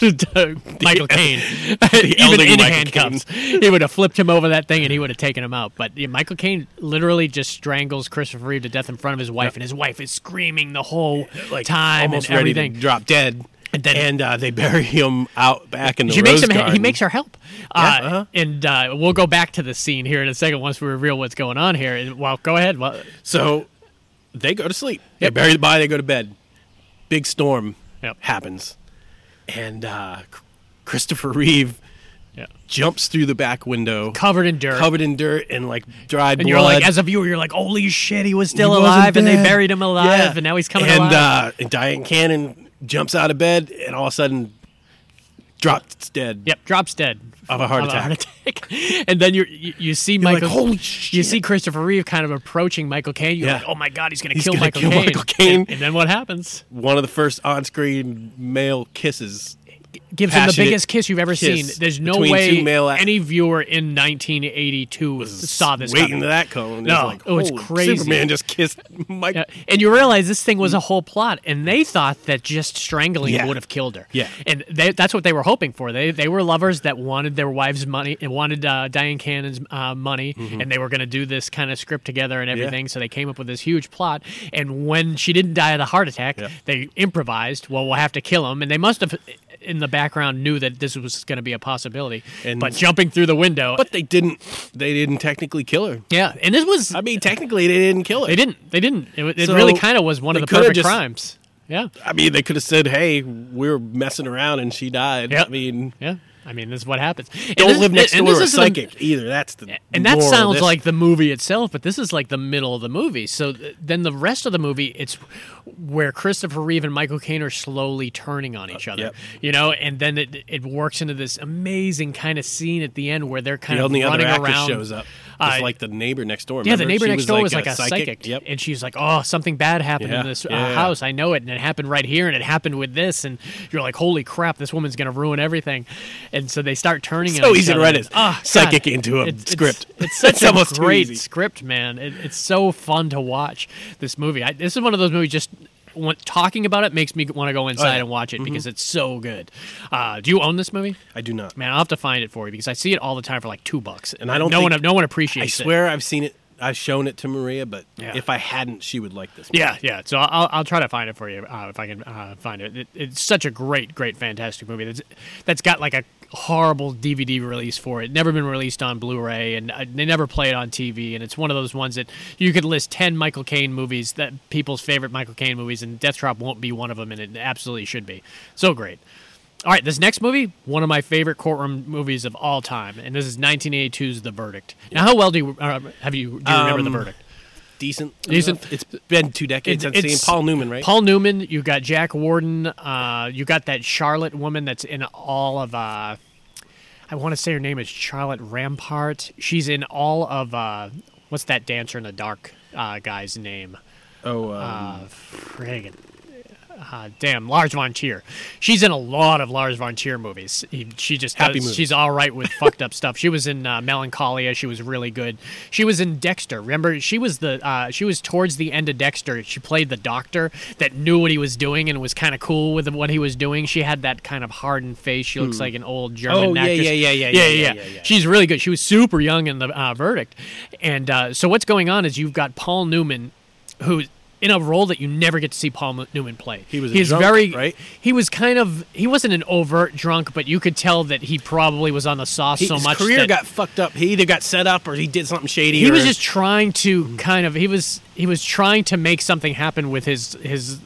Michael Caine, even in Michael handcuffs. He would have flipped him over that thing and he would have taken him out. But yeah, Michael Caine literally just strangles Christopher Reeve to death in front of his wife, and his wife is screaming the whole like time and everything. drop dead. And then- and uh, they bury him out back in the she makes him. He makes her help, uh, Yeah, uh-huh. and uh, we'll go back to the scene here in a second once we reveal what's going on here. And, well, go ahead. Well, So they go to sleep. They Yep. bury the body. They go to bed. Big storm Yep. happens, and uh, Christopher Reeve yeah. jumps through the back window, covered in dirt. covered in dirt and like dried And blood. you're like, as a viewer, you're like, holy shit, he was still He alive, and they buried him alive, Yeah. and now he's coming and, alive. Uh, and Dyan Cannon jumps out of bed and all of a sudden drops dead. yep, drops dead Of a heart Of attack. attack. and then you're, you you see like, Michael. "Holy You see Christopher Reeve kind of approaching Michael Caine. You're Yeah. like, oh my god, he's gonna He's kill gonna Michael kill Caine. Michael Caine. And, and then what happens? One of the first on-screen male kisses. Gives him the biggest kiss you've ever seen. There's no between way two male act- any viewer in 1982 saw this. waiting coming. to that cone. No, like, it was "Holy, crazy." Superman just kissed Mike. Yeah, and you realize this thing was a whole plot, and they thought that just strangling Yeah. would have killed her. Yeah. and they, that's what they were hoping for. They they were lovers that wanted their wives' money and wanted uh, Dyan Cannon's uh, money, and they were going to do this kind of script together and everything. So they came up with this huge plot. And when she didn't die of the heart attack, Yeah. they improvised. Well, we'll have to kill him, and they must have. In the background, knew that this was going to be a possibility, And- but jumping through the window, But they didn't. They didn't technically kill her. yeah, and this was I mean, technically, they didn't kill her. they didn't they didn't it, it So, really kind of was one of the perfect just- crimes. Yeah, I mean, they could have said, "Hey, we were messing around and she died." Yep. I mean, Yeah, I mean, this is what happens. And don't this- live next door to a psychic either. That's the and that sounds like the movie itself, but this is like the middle of the movie. So th- then the rest of the movie, it's where Christopher Reeve and Michael Caine are slowly turning on each uh, other. yep. You know, and then it it works into this amazing kind of scene at the end where they're kind the of running around. shows up. It's Uh, like the neighbor next door. Yeah, the neighbor She next door was like a psychic. psychic, Yep. and she's like, "Oh, something bad happened in this uh, yeah. house. I know it, and it happened right here, and it happened with this." And you're like, "Holy crap, this woman's gonna ruin everything!" And so they start turning. So easy to write it. Ah, Psychic God. into a It's- it's- script. It's, such It's a almost great script, man. It, it's so fun to watch this movie. I, this is one of those movies. Just talking about it makes me want to go inside Oh, yeah. Mm-hmm. and watch it because it's so good. Uh, do you own this movie? I do not. Man, I'll have to find it for you because I see it all the time for like two bucks, And I don't No think- one, no one appreciates it. I swear I've seen it. I've shown it to Maria, but Yeah. if I hadn't, she would like this. Movie. Yeah, yeah. So I'll, I'll try to find it for you uh, if I can uh, find it. it. It's such a great, great, fantastic movie. That's that's got like a horrible DVD release for it. Never been released on Blu-ray, and uh, they never play it on TV. And it's one of those ones that you could list ten Michael Caine movies that people's favorite Michael Caine movies, and Deathtrap won't be one of them, and it absolutely should be. So great. All right, this next movie, one of my favorite courtroom movies of all time, and this is 1982's The Verdict. Now, how well do you uh, have you do you remember The Um, Verdict? Decent. Decent. enough. It's been two decades. I've It's- Paul Newman, right? Paul Newman. You got Jack Warden. Uh, you got that Charlotte woman that's in all of. Uh, I want to say her name is Charlotte Rampling. She's in all of. Uh, what's that dancer in the dark uh, guy's name? oh, um, Uh, friggin'. Uh, damn Lars von Trier. She's in a lot of Lars von Trier movies. He, she just Happy does, movies. she's all right with fucked up stuff. She was in uh, Melancholia. She was really good. She was in Dexter. Remember, she was the uh, she was towards the end of Dexter. She played the doctor that knew what he was doing and was kind of cool with what he was doing. She had that kind of hardened face. She looks like an old German Oh, yeah, actress. yeah, yeah, yeah, yeah, yeah, yeah, yeah, yeah. She's really good. She was super young in the uh, verdict, and uh, so what's going on is you've got Paul Newman, who's in a role that you never get to see Paul Newman play. He was a He's drunk, very right? He was kind of he wasn't an overt drunk, but you could tell that he probably was on the sauce He- so his much career that got fucked up. He either got set up or he did something shady. he was just trying to kind of he was he was trying to make something happen with his his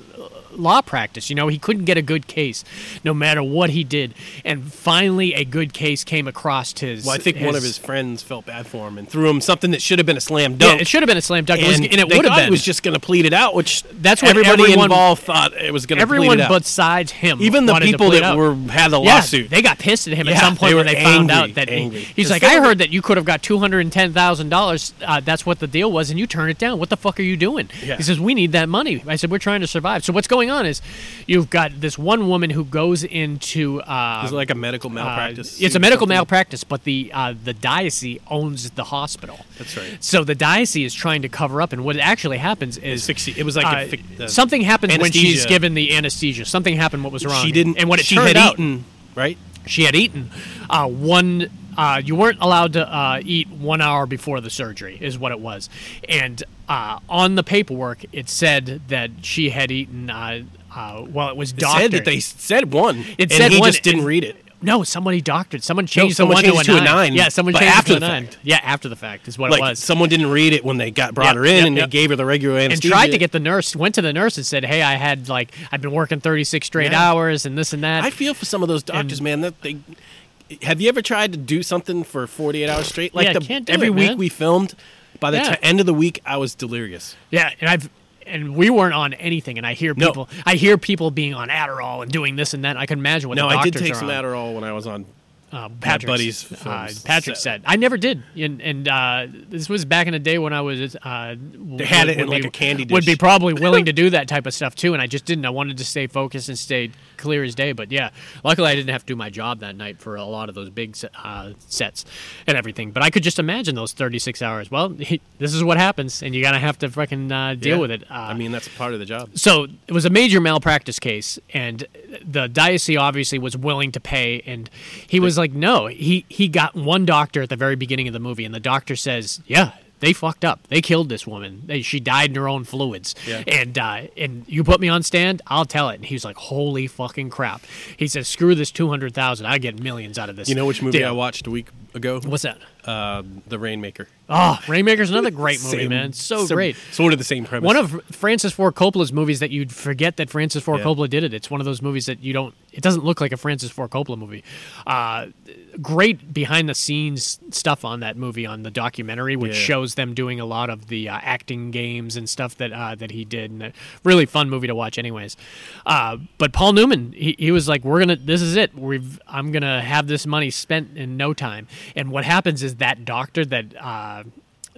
law practice you know he couldn't get a good case no matter what he did and finally a good case came across his Well, I think one of his friends felt bad for him and threw him something that should have been a slam dunk. yeah, it should have been a slam dunk and, it was, and it would have been He was just going to plead it out, which That's what everybody everyone- involved thought it was going to plead everyone besides him Even the people that out. were had the Yeah, lawsuit. they got pissed at him at some point when they found out that he- angry. he's 'Cause like, I heard that you could have got two hundred and ten thousand uh, dollars. That's what the deal was, and you turn it down. What the fuck are you doing? Yeah. He says, we need that money. I said, we're trying to survive. So what's going on is, you've got this one woman who goes into. Uh, It like a medical uh, malpractice. it's a medical something. malpractice, but the uh, the diocese owns the hospital. That's right. So the diocese is trying to cover up, and what actually happens is it was like a uh, uh, something happens when she's given the anesthesia. Something happened. What was wrong? She didn't. And what it she turned had out, eaten, right? she had eaten uh, one. Uh, you weren't allowed to uh, eat one hour before the surgery, is what it was. And uh, on the paperwork, it said that she had eaten. Uh, uh, well, it was It said that they said one. It and said he one, just didn't and- read it. No, somebody doctored. Someone changed someone the one changed to, it to a nine, Yeah, someone changed after it to a nine. fact. Yeah, after the fact is what Like it was. someone didn't read it when they got brought Yep, her in, yep, and yep. they gave her the regular anesthesia. and tried to get the nurse. Went to the nurse and said, "Hey, I had like I've been working 36 straight Yeah. hours and this and that." I feel for some of those doctors, And- man. That they have you ever tried to do something for 48 hours straight? Like Yeah, the, can't do every it, week man. we filmed, by the Yeah. ti- end of the week, I was delirious. Yeah, and I've and we weren't on anything, and I hear No. people. I hear people being on Adderall and doing this and that. I can imagine what No, I did take some on. Adderall when I was on. uh, Patrick's, buddies uh, Patrick said I never did, and, and uh, this was back in the day when I was. Uh, They had it in, like, a candy Would be probably willing to do that type of stuff too, and I just didn't. I wanted to stay focused and stay clear as day. But yeah, luckily I didn't have to do my job that night for a lot of those big uh, sets and everything. But I could just imagine those thirty six hours. Well, this is what happens, and you gotta have to fucking uh, deal Yeah. with it. Uh, I mean, that's part of the job. so it was a major malpractice case, and the diocese obviously was willing to pay, and he was like, "No." He he got one doctor at the very beginning of the movie, and the doctor says, "Yeah." They fucked up. They killed this woman. They, she died in her own fluids. Yeah. And uh, and you put me on stand, I'll tell it. And he was like, "Holy fucking crap!" He says, "Screw this two hundred thousand. I get millions out of this." You know which movie deal." I watched a week ago? What's that? Uh, the Rainmaker. Oh, Rainmaker's another great movie, Same- man. So some- great. Sort of the same premise. One of Francis Ford Coppola's movies that you'd forget that Francis Ford Yeah. Coppola did it. It's one of those movies that you don't. It doesn't look like a Francis Ford Coppola movie. Uh, great behind the scenes stuff on that movie on the documentary, which Yeah. shows them doing a lot of the uh, acting games and stuff that uh, that he did. And a really fun movie to watch, anyways. Uh, but Paul Newman, he, he was like, "We're gonna. This is it. We've. I'm gonna have this money spent in no time." And what happens is that doctor that.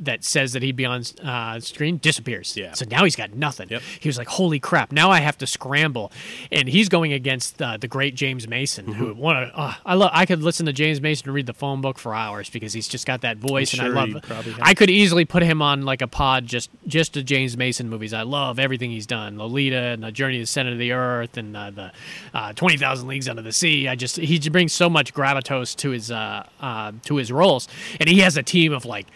That says that he'd be on uh, screen disappears. Yeah. So now he's got nothing. Yep. He was like, "Holy crap! Now I have to scramble," and he's going against uh, the great James Mason, Mm-hmm. who one of, uh, I love. I could listen to James Mason read the phone book for hours because he's just got that voice, I'm and sure I love. probably. I could easily put him on like a pod just just to James Mason movies. I love everything he's done, Lolita and the Journey to the Center of the Earth and uh, the uh, Twenty Thousand Leagues Under the Sea. I just he brings so much gravitas to his uh, uh, to his roles, and he has a team of like.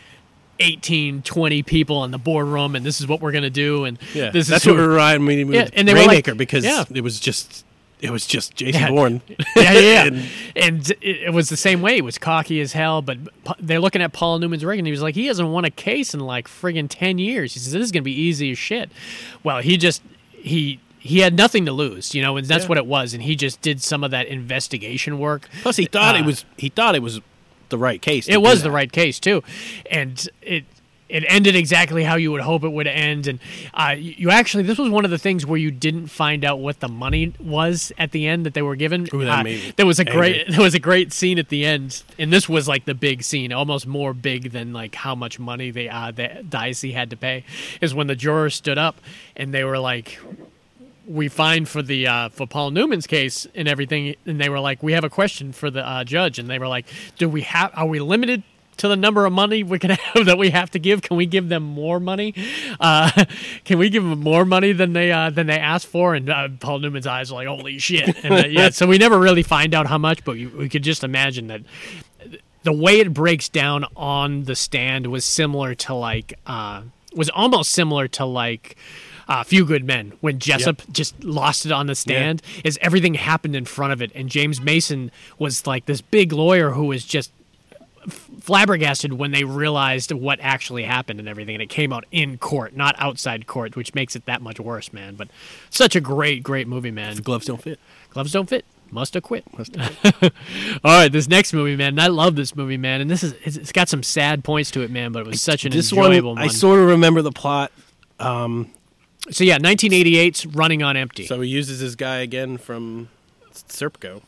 18 20 people in the boardroom and this is what we're going to do and yeah, this that's is what reminded me of Yeah, and they were like- Rainmaker because yeah. it was just it was just Jason Yeah. Bourne. yeah, yeah, yeah. And- and it, it was the same way. He was cocky as hell, but they're looking at Paul Newman's rig, and he was like, he hasn't won a case in like friggin' ten years. He says this is gonna be easy as shit. Well, he just he he had nothing to lose, you know, and that's Yeah. what it was. And he just did some of that investigation work. Plus, he thought Uh, it was he thought it was the right case. It was the right case too, and it it ended exactly how you would hope it would end. And uh, you actually this was one of the things where you didn't find out what the money was at the end that they were given. Ooh, that Uh, there was a angry. great there was a great scene at the end, and this was like the big scene, almost more big than like how much money they uh, the diocese had to pay. Is when the jurors stood up and they were like we find for the uh, for Paul Newman's case and everything, and they were like, we have a question for the uh, judge, and they were like, do we have? Are we limited? To the number of money we can have that we have to give, can we give them more money? Uh, can we give them more money than they uh, than they asked for? And uh, Paul Newman's eyes were like, "Holy shit!" And uh, yeah, so we never really find out how much, but we, we could just imagine that the way it breaks down on the stand was similar to like uh, was almost similar to like uh, Few Good Men when Jessup just lost it on the stand. Is everything happened in front of it, and James Mason was like this big lawyer who was just flabbergasted when they realized what actually happened and everything, and it came out in court, not outside court, which makes it that much worse, man. But such a great, great movie, man. Gloves don't fit. Gloves don't fit. Must have quit. All right, this next movie, man. I love this movie, man. And this is it's, got some sad points to it, man. But it was such an This enjoyable one, one. I sort of remember the plot. So yeah, 1988's Running on Empty. So he uses his guy again from Serpico.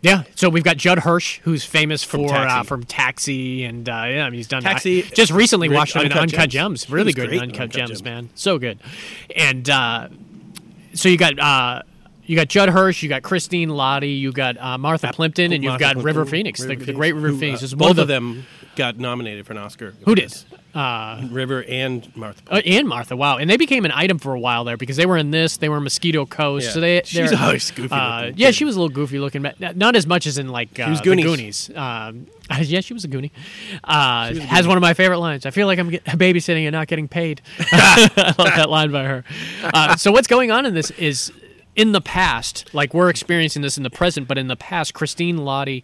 yeah, so we've got Judd Hirsch, who's famous for Taxi. uh, from Taxi, and uh, yeah, I mean, he's done Taxi, I just recently Rick- watched him in Uncut Uncut Gems. Gems. Really good Uncut, Uncut Gems, Gems. man. So good. And uh, so you got. Uh, you got Judd Hirsch, you got Christine Lahti, you got uh, Martha Plimpton, and you've Martha got River Phoenix, River the, the great River who, uh, Phoenix. Is both of them got nominated for an Oscar. Who did? Uh, River and Martha. Uh, and Martha, wow, and they became an item for a while there because they were in this. They were in Mosquito Coast, Yeah. so they. She's always goofy Uh, looking yeah, she was a little goofy looking, but not- as much as in like uh, was the Goonies. Goonies. Um, yeah, she was a Goonie. Uh, has one of my favorite lines. I feel like I'm babysitting and not getting paid. I love that line by her. Uh, so what's going on in this is. In the past, like we're experiencing this in the present, but in the past, Christine Lahti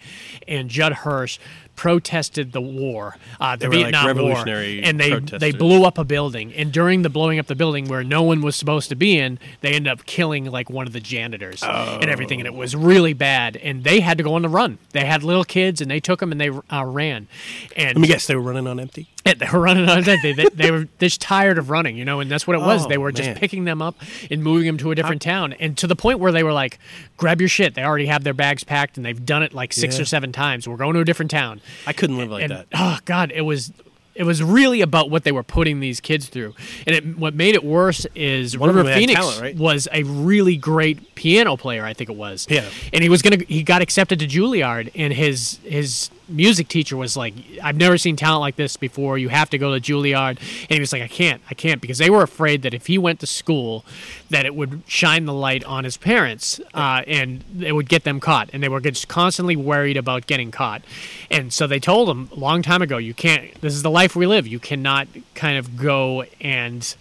and Judd Hirsch protested the war, uh, the They were, like, Vietnam War, and they they blew up a building. And during the blowing up the building where no one was supposed to be in, they ended up killing like one of the janitors and everything, and it was really bad. And they had to go on the run. They had little kids, and they took them and they uh, ran. And Let me guess, they were running on empty. Yeah, they were running on they, they, they were just tired of running, you know, and that's what it was. Oh, they were just man. picking them up and moving them to a different town, and to the point where they were like, "Grab your shit." They already have their bags packed, and they've done it like six Yeah. or seven times. We're going to a different town I couldn't live like and that. oh god, it was it was really about what they were putting these kids through, and it, what made it worse is One of River Phoenix talent, right? was a really great piano player. I think it was. Piano. And he was gonna he got accepted to Juilliard, and his his music teacher was like, "I've never seen talent like this before. You have to go to Juilliard." And he was like, "I can't, I can't," because they were afraid that if he went to school, that it would shine the light on his parents, uh, and it would get them caught. And they were just constantly worried about getting caught. And so they told him a long time ago, "You can't. This is the life we live. You cannot kind of go and."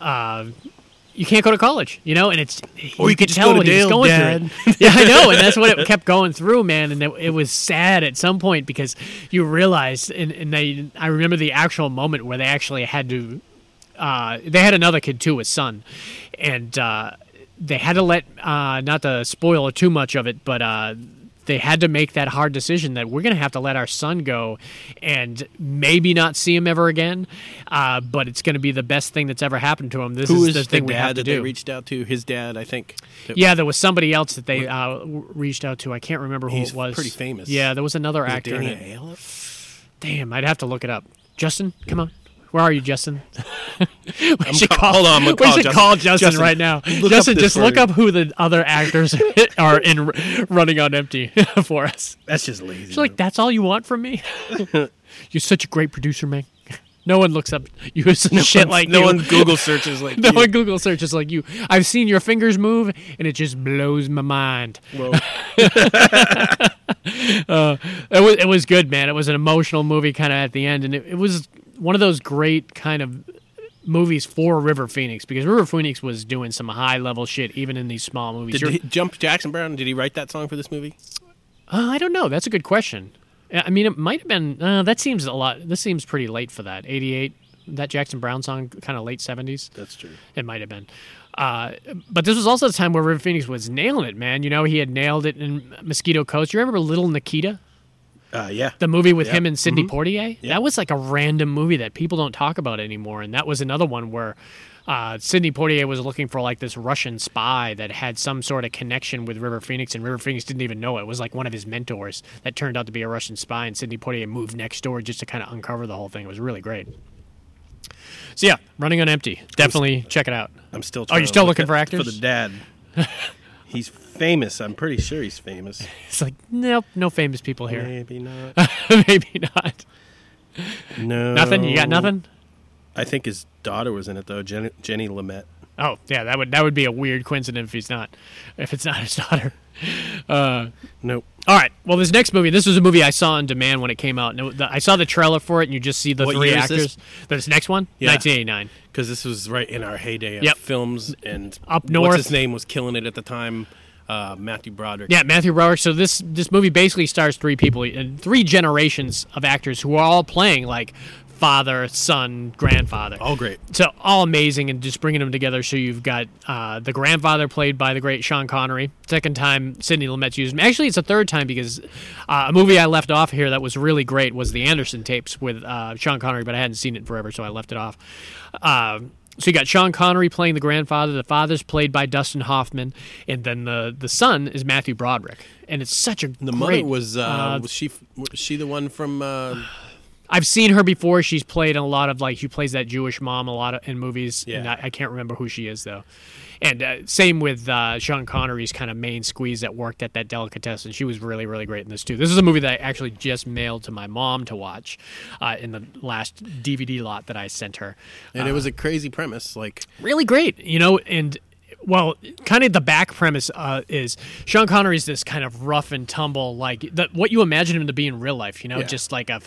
Uh, you can't go to college, you know, and it's Or you could could tell when Dale, going Dad. through it. Yeah, I know, and that's what it kept going through, man. And it, it was sad at some point because you realized, and, and they, I remember the actual moment where they actually had to, uh, they had another kid too, his son, and uh, they had to let, uh, not to spoil too much of it, but uh, they had to make that hard decision that we're going to have to let our son go and maybe not see him ever again, uh, but it's going to be the best thing that's ever happened to him. This Who is is the thing we have to that do. they reached out to? His dad, I think. Yeah, there was somebody else that they uh, reached out to. I can't remember who He's it was. pretty famous. Yeah, there was another Was actor. in Danny. Damn, I'd have to look it up. Justin, come on. Where are you, Justin? we should ca- call, hold on, I'm we call should Justin. call Justin, Justin, right now. Justin, just look up who the other actors are in Running on Empty for us. That's just lazy. She's like, that's all you want from me? You're such a great producer, man. No one looks up you as shit like no you. one Google searches like No you. one Google searches like you. I've seen your fingers move, and it just blows my mind. Whoa. Uh, it was it was good, man. It was an emotional movie, kind of at the end, and it, it was one of those great kind of movies for River Phoenix because River Phoenix was doing some high level shit even in these small movies. Did he, Jump Jackson Browne? Did he write that song for this movie? Uh, I don't know. That's a good question. Uh, I mean, it might have been. Uh, that seems a lot. This seems pretty late for that. Eighty-eight. That Jackson Browne song, kind of late seventies. That's true. It might have been. Uh, but this was also the time where River Phoenix was nailing it, man. You know, he had nailed it in Mosquito Coast. You remember Little Nikita, Uh, yeah. the movie with Yeah. him and Sidney Mhm. Poitier? That was like a random movie that people don't talk about anymore. And that was another one where uh, Sidney Poitier was looking for like this Russian spy that had some sort of connection with River Phoenix, and River Phoenix didn't even know it. It was like one of his mentors that turned out to be a Russian spy, and Sidney Poitier moved next door just to kind of uncover the whole thing. It was really great. So yeah, running on empty. Definitely check it out. I'm still. Oh, Trying you're to still look looking for actors? for the dad? He's famous. I'm pretty sure he's famous. It's like nope, no famous people here. Maybe not. Maybe not. No. Nothing. You got nothing. I think his daughter was in it though, Jenny, Jenny Lumet. Oh yeah, that would that would be a weird coincidence if he's not, if it's not his daughter. Uh, Nope. all right. Well, this next movie, this was a movie I saw on demand when it came out. No, the, I saw the trailer for it, and you just see the What three actors. this? This next one, Yeah. 1989. Because this was right in our heyday of Yep. films and Up north. What's his name was killing it at the time. Uh, Matthew Broderick. Yeah, Matthew Broderick. So this this movie basically stars three people and three generations of actors who are all playing like father, son, grandfather. All great. So all amazing and just bringing them together. So you've got uh, the grandfather played by the great Sean Connery. Second time Sidney Lumet's used him. Actually, it's a third time because uh, a movie I left off here that was really great was the Anderson tapes with uh, Sean Connery, but I hadn't seen it forever, so I left it off. So you got Sean Connery playing the grandfather. The father's played by Dustin Hoffman, and then the the son is Matthew Broderick. And it's such a The great, mother was uh, uh, was she was she the one from uh, I've seen her before. She's played in a lot of like she plays that Jewish mom a lot of, in movies. Yeah. And I, I can't remember who she is though. And uh, same with uh, Sean Connery's kind of main squeeze that worked at that delicatessen. She was really really great in this too. This is a movie that I actually just mailed to my mom to watch uh, in the last DVD lot that I sent her. and it was a crazy premise like really great, you know, and well, kind of the back premise uh, is Sean Connery's this kind of rough and tumble, like the, what you imagine him to be in real life. You know, Yeah. just like a,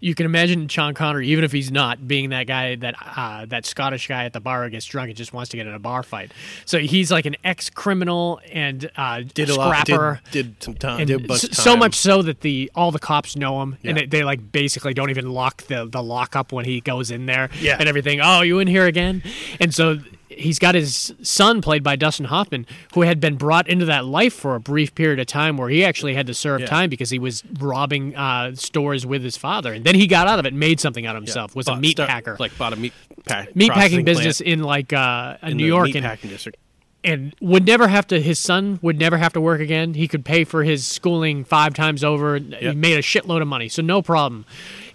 you can imagine Sean Connery, even if he's not, being that guy that uh, that Scottish guy at the bar who gets drunk and just wants to get in a bar fight. So he's like an ex criminal and uh, did a lot scrapper. did, did some time did bust s- so much so that the all the cops know him, and they, they like basically don't even lock the the lockup when he goes in there, Yeah. and everything. Oh, you in here again? And so he's got his son played by Dustin Hoffman, who had been brought into that life for a brief period of time where he actually had to serve Yeah. time because he was robbing uh, stores with his father, and then he got out of it, made something out of himself, was a meat start- packer, like bought a meat pack meat packing business in like uh, in New York, and packing district. and would never have to his son would never have to work again. He could pay for his schooling five times over. He made a shitload of money. So no problem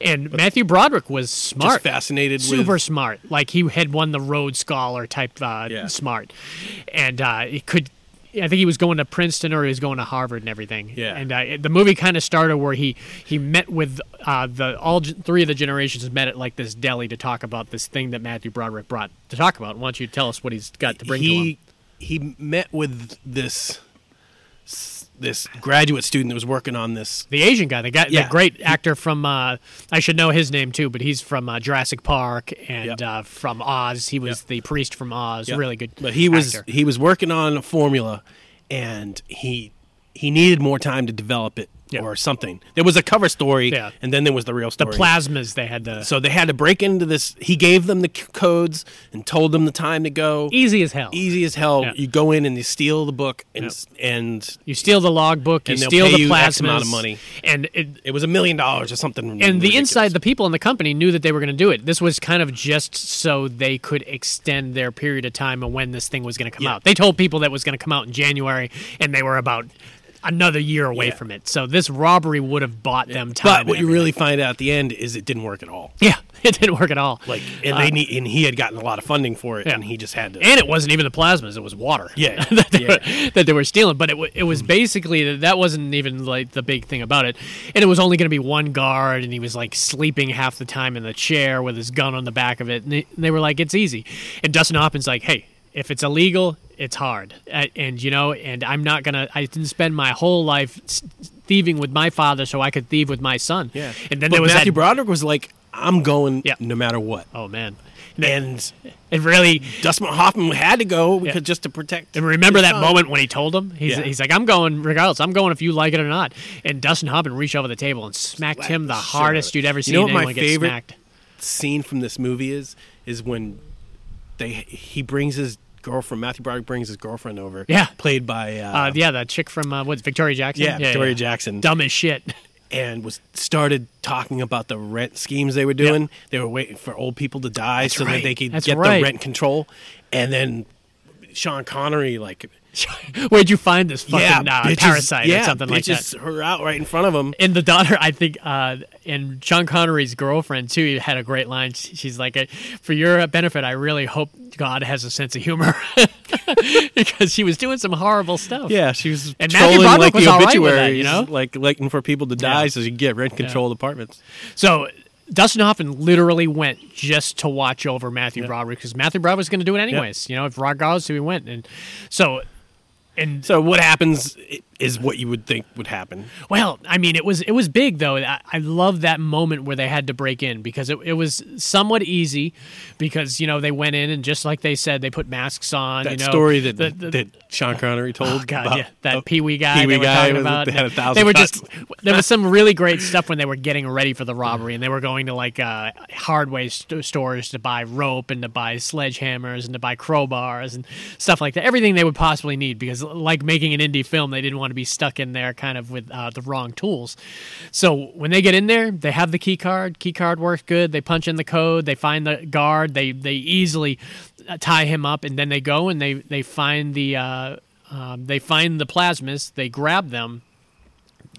and matthew broderick was smart fascinated super with smart like he had won the rhodes scholar type uh, Yeah. smart and uh, he could I think he was going to Princeton or he was going to Harvard and everything. Yeah. And uh, the movie kind of started where he he met with uh, the all three of the generations met at like this deli to talk about this thing that Matthew Broderick brought to talk about. Why don't you tell us what he's got to bring to him? he he met with this this graduate student that was working on this the Asian guy, the guy, Yeah. the great actor from uh, I should know his name too, but he's from uh, Jurassic Park and Yep. uh, from Oz. He was Yep. the priest from Oz. Yeah. Really good. But he was actor. he was working on a formula, and he he needed more time to develop it Yeah. or something. There was a cover story, Yeah. and then there was the real story. the plasmas they had to so they had to break into this. He gave them the c- codes and told them the time to go. easy as hell. Easy as hell. Yeah. You go in and you steal the book, and and You steal the logbook, you And steal pay the you plasmas, X amount of money. and it, it was a million dollars or something. and the inside the people in the company knew that they were going to do it this was kind of just so they could extend their period of time of when this thing was going to come out they told people that was going to come out in january and they were about another year away Yeah. from it so this robbery would have bought them time But what you really find out at the end is it didn't work at all. yeah it didn't work at all Like, and uh, they need, and he had gotten a lot of funding for it, Yeah. and he just had to. and it wasn't even the plasmas; it was water. Yeah, that, they yeah. Were, that they were stealing. But it it was hmm. basically that wasn't even like the big thing about it. And it was only going to be one guard, and he was like sleeping half the time in the chair with his gun on the back of it. And they, they were like, "It's easy." And Dustin Hoffman's like, "Hey." If it's illegal, it's hard, and you know, and I'm not gonna. I didn't spend my whole life thieving with my father, so I could thieve with my son. yeah, and then but there was Matthew that. Broderick was like, "I'm going, Yeah. no matter what." oh man, And it really Dustin Hoffman had to go because Yeah. just to protect. And remember that son. moment when he told him? He's, Yeah. he's like, I'm going regardless. I'm going if you like it or not. And Dustin Hoffman reached over the table and smacked him the hardest out of it. you'd ever You seen know what my anyone get smacked. scene from this movie is is when they he brings his girlfriend Matthew Broderick brings his girlfriend over. Yeah. played by uh, Uh, yeah, the chick from, uh, what's Victoria Jackson? yeah, Victoria Jackson. Dumb as shit. and was started talking about the rent schemes they were doing. They were waiting for old people to die so right. that they could That's get right. the rent control. And then Sean Connery like Where'd you find this fucking yeah, uh, bitches- parasite yeah, or something like that? bitches her out right in front of him. and the daughter, I think, uh, and Sean Connery's girlfriend too had a great line. She's like, "Uh, "For your benefit, I really hope God has a sense of humor," because she was doing some horrible stuff. Yeah, she was And trolling like was the all right with that, you know? like waiting for people to die Yeah. so you can get rent control apartments. So Dustin Hoffman literally went just to watch over Matthew Broderick because Matthew Broderick was going to do it anyways. You know, if regardless who he went, and so. And So what happens is what you would think would happen. Well, I mean, it was it was big though. I, I love that moment where they had to break in because it, it was somewhat easy because you know they went in and just like they said they put masks on. That you know, story that the- the- that Sean Connery told. Oh God, about- yeah, that oh, Pee Wee guy. They were guy talking was- about. they had a thousand They were cuts. just. There was some really great stuff when they were getting ready for the robbery, and they were going to like uh, hardware st- stores to buy rope and to buy sledgehammers and to buy crowbars and stuff like that. Everything they would possibly need because, like making an indie film, they didn't want to be stuck in there kind of with uh, the wrong tools. So when they get in there, they have the key card. Key card works good. They punch in the code. They find the guard. They they easily uh, tie him up, and then they go and they they find the. Uh, um, they find the plasmas, they grab them,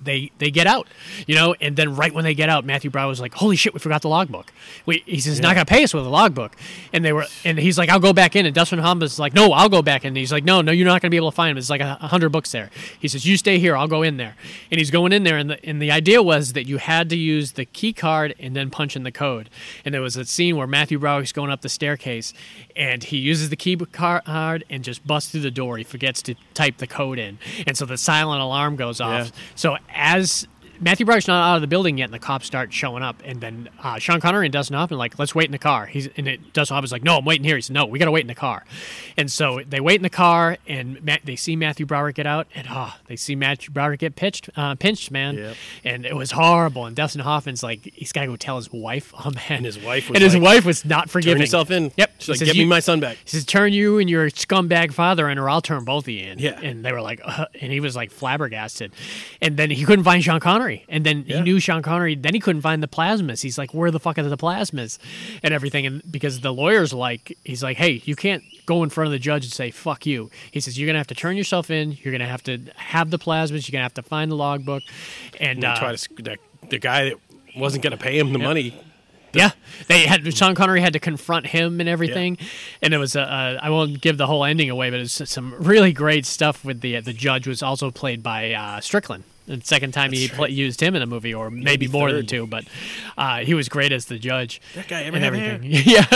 they they get out, you know, and then right when they get out, Matthew Brown was like, "Holy shit, we forgot the logbook." We, he says, "Not gonna pay us with a logbook," and they were, and he's like, "I'll go back in," and Dustin Hoffman's like, "No, I'll go back in." And he's like, "No, no, you're not gonna be able to find him. It's like a, a hundred books there." He says, "You stay here, I'll go in there," and he's going in there, and the and the idea was that you had to use the key card and then punch in the code, and there was a scene where Matthew Broderick's going up the staircase, and he uses the key card and just busts through the door. He forgets to type the code in, and so the silent alarm goes off. Yeah. So as Matthew Broderick's not out of the building yet, and the cops start showing up, and then uh, Sean Connery and Dustin Hoffman are like, "Let's wait in the car." He's and it, Dustin Hoffman's like, "No, I'm waiting here." He said, "No, we got to wait in the car," and so they wait in the car, and Matt, they see Matthew Broderick get out, and oh, they see Matthew Broderick get pitched, uh, pinched, man, Yep. and it was horrible. And Dustin Hoffman's like, he's got to go tell his wife, oh man, And his wife was and his like, wife was not forgiving. Turn yourself in. Yep. She's He like, says, get me my son back. he says, "Turn you and your scumbag father in, or I'll turn both of you in." Yeah. And they were like, uh, and he was like flabbergasted. And then he couldn't find Sean Connery. And then he knew Sean Connery. Then he couldn't find the plasmas. He's like, "Where the fuck are the plasmas?" And everything. And because the lawyer's like, he's like, "Hey, you can't go in front of the judge and say fuck you." He says, "You're gonna have to turn yourself in. You're gonna have to have the plasmas. You're gonna have to find the logbook." And, uh, try to the, the guy that wasn't going to pay him the money. yeah, they had Sean Connery had to confront him and everything, and it was a. Uh, I won't give the whole ending away, but it's some really great stuff with the the judge was also played by uh, Strickland. The second time he That's pla right. used him in a movie, or maybe, Maybe more than two, but uh, he was great as the judge. That guy ever and everything. yeah.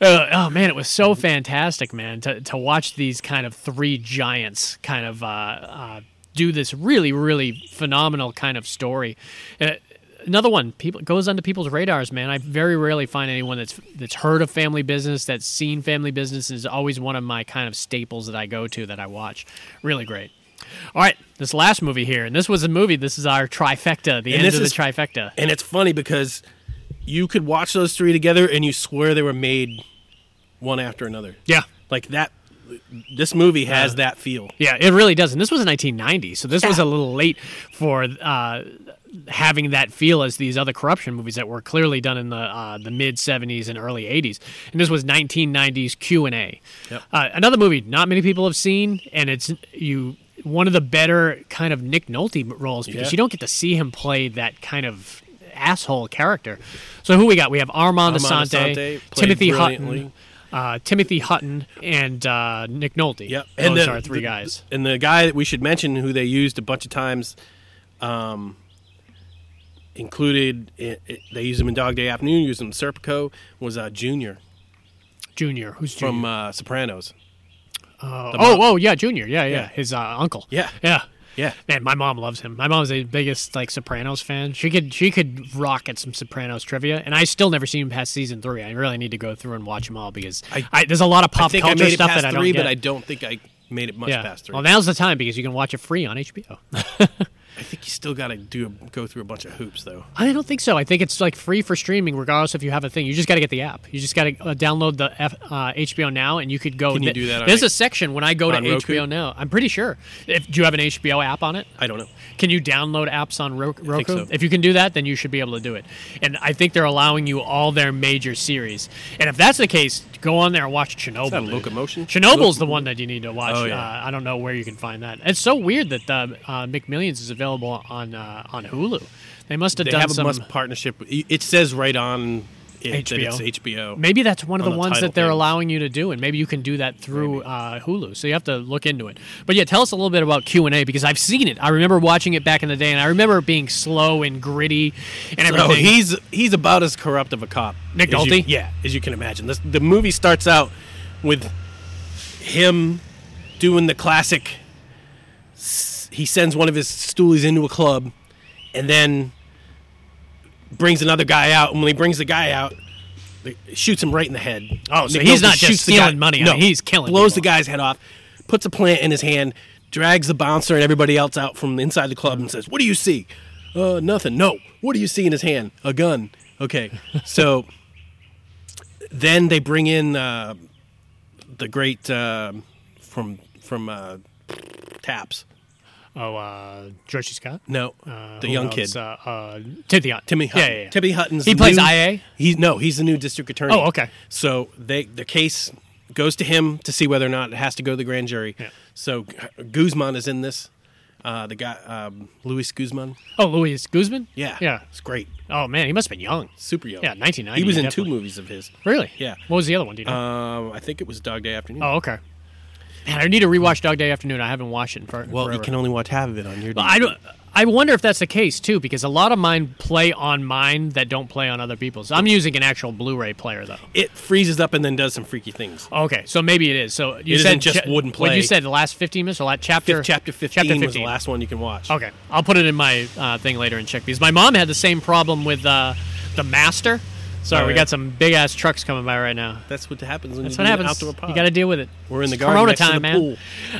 Uh, oh man, it was so fantastic, man, to to watch these kind of three giants kind of uh, uh, do this really, really phenomenal kind of story. Uh, another one people goes onto people's radars man i very rarely find anyone that's that's heard of family business that's seen family business is always one of my kind of staples that i go to that i watch really great all right this last movie here and this was a movie this is our trifecta the And end this of the is- trifecta And it's funny because you could watch those three together and you swear they were made one after another. yeah Like that. This movie has Uh, that feel. Yeah, it really does. And this was 1990, so this was a little late for uh, having that feel as these other corruption movies that were clearly done in the uh, the mid 70s and early 80s. And this was 1990s Q and A. Yep. Uh, another movie not many people have seen, and it's you one of the better kind of Nick Nolte roles because Yeah. you don't get to see him play that kind of asshole character. So who we got? We have Armand, Armand Assante, Assante Timothy Hutton. Uh, Timothy Hutton and uh, Nick Nolte. Yep. Those the- are three the- guys. And the guy that we should mention, who they used a bunch of times, um, included. It, it- they used him in Dog Day Afternoon. Used him in Serpico. Was uh, Junior Junior, who's Junior? from uh, Sopranos. Oh, oh, oh, yeah, Junior. Yeah, yeah, Yeah. his uh, uncle. Yeah. yeah. Yeah. Man, my mom loves him. My mom's the biggest like Sopranos fan. She could she could rock at some Sopranos trivia, and I still never seen him past season three. I really need to go through and watch them all because I, I- there's a lot of pop culture stuff that I don't three, get. but I don't think I made it much yeah. past three. Well, now's the time because you can watch it free on HBO. I think you still got to do go through a bunch of hoops though. I don't think so. I think it's like free for streaming, regardless if you have a thing. You just got to get the app. You just got to uh, download the F, uh, HBO Now, and you could go. Can you th- do that There's a- section when I go to Roku? HBO Now. I'm pretty sure. If, do you have an HBO app on it? I don't know. Can you download apps on Ro- Roku? so. If you can do that, then you should be able to do it. And I think they're allowing you all their major series. And if that's the case, go on there and watch Chernobyl. Locomotion? Chernobyl the one that you need to watch. Oh, yeah. uh, I don't know where you can find that. It's so weird that the uh, McMillions is available on uh, on Hulu. They must have They done have a some. must partnership. It says right on it that HBO. it's HBO. Maybe that's one of on the the ones that they're things. allowing you to do, and maybe you can do that through uh, Hulu. So you have to look into it. But yeah, tell us a little bit about Q and A because I've seen it. I remember watching it back in the day, and I remember it being slow and gritty and everything. He's he's about as corrupt of a cop. Nick you- yeah, as you can imagine. This, the movie starts out with him doing the classic. He sends one of his stoolies into a club, and then brings another guy out. And when he brings the guy out, shoots him right in the head. Oh, so Nick he's Nolte not just stealing money. I No, mean, he's killing Blows people. the guy's head off. Puts a plant in his hand. Drags the bouncer and everybody else out from inside the club and says, "What do you see?" Uh, nothing. No. What do you see in his hand? A gun. Okay. So then they bring in uh, the great uh, from from uh, Taps. Oh, uh, George Scott. No, Uh, the young else? kid. Uh, uh, Timothy Hunt. Timmy Hutton. Yeah, yeah, yeah. Timmy Hutton's He plays new- IA? He's no, he's the new district attorney. Oh, okay. So they the case goes to him to see whether or not it has to go to the grand jury. Yeah. So Guzman is in this. Uh, the guy um, Luis Guzman. Oh, Luis Guzman. Yeah, Yeah. it's great. Oh man, he must have been young. Super young. Yeah, 1990, He was in definitely. two movies of his. Really? Yeah. What was the other one? Do you know? Um, I think it was Dog Day Afternoon. oh, okay. Man, I need to rewatch Dog Day Afternoon. I haven't watched it in for, well, forever. you can only watch half of it on your. But I don't. I wonder if that's the case too, because a lot of mine play on mine that don't play on other people's. I'm using an actual Blu-ray player though. It freezes up and then does some freaky things. Okay, so maybe it is. So you It said isn't just wouldn't What you said the last 15 minutes or last chapter? Chapter fifteen Chapter was the last one you can watch. Okay, I'll put it in my uh, thing later and check because my mom had the same problem with uh, the Master. Sorry, Oh, we yeah. got some big ass trucks coming by right now. That's what happens when That's you what happens. Outdoor pod. You got to deal with it. We're in the garden Corona time, the man. pool.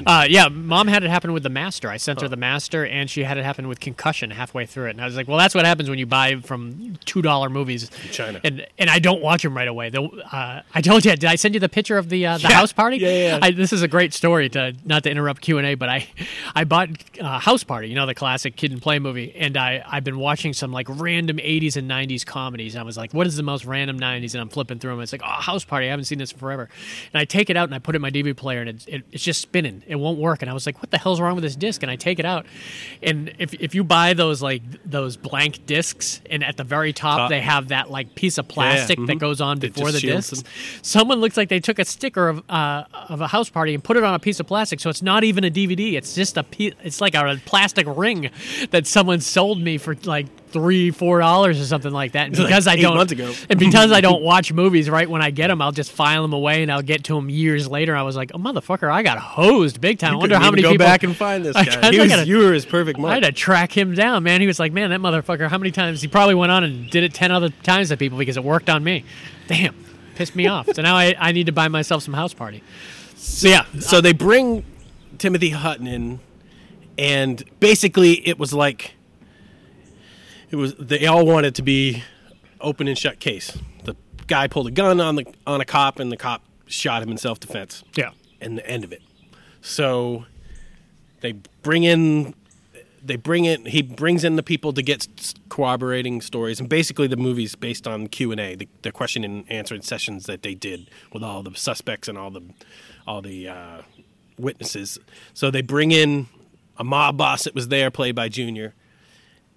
Uh, yeah, mom had it happen with the Master. I sent her the Master, and she had it happen with concussion halfway through it. And I was like, "Well, that's what happens when you buy from two dollar movies in China. and and I don't watch them right away." The, uh, I told you, did I send you the picture of the uh, the Yeah. house party? Yeah, yeah, yeah. I, this is a great story to not to interrupt Q and A, but I I bought uh, House Party, you know, the classic Kid 'n Play movie, and I I've been watching some like random '80s and '90s comedies. And I was like, "What is the most random '90s?" And I'm flipping through them. It's like, "Oh, House Party! I haven't seen this in forever." And I take it out and I put it in my DVD player, and it, it, it's just spinning. It won't work. And I was like, "What the hell's wrong with this disc?" And I take it out, and if if you buy those like those blank discs, and at the very top Top. they have that like piece of plastic that mhm. goes on before the disc, them. Someone looks like they took a sticker of uh, of a house party and put it on a piece of plastic, so it's not even a DVD. It's just a piece. It's like a plastic ring that someone sold me for like three, four dollars or something like that. And Like because I don't, months ago. and because I don't watch movies right when I get them, I'll just file them away and I'll get to them years later. I was like, oh motherfucker, I got hosed big time. I wonder how many go people back and find this guy. He I was, gotta- you were his perfect I had to track him down, man. He was like, man, that motherfucker, how many times? He probably went on and did it 10 other times to people because it worked on me. Damn, pissed me off. So now I, I need to buy myself some house party. So yeah, So they bring Timothy Hutton in, and basically it was like it was they all wanted to be open and shut case. The guy pulled a gun on the on a cop, and the cop shot him in self defense. yeah. and the end of it. So they bring in they bring in he brings in the people to get corroborating stories and basically the movie's based on q&a the, the question and answering sessions that they did with all the suspects and all the all the uh, witnesses so they bring in a mob boss that was there played by junior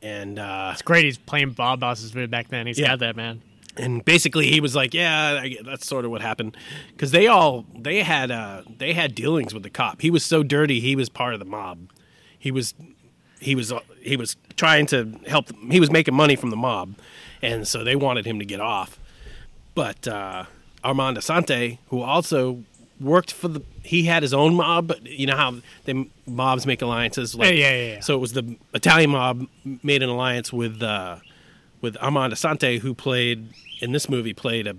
and uh, It's great he's playing Bob Boss's video back then. He's Yeah. got that, man. and basically he was like yeah I, that's sort of what happened because they all they had uh they had dealings with the cop he was so dirty he was part of the mob he was he was uh, he was trying to help Them. he was making money from the mob and so they wanted him to get off but uh armand assante who also worked for the he had his own mob but you know how they mobs make alliances like Yeah, yeah, yeah, so it was the italian mob made an alliance with uh with Armand Assante, who played in this movie, played a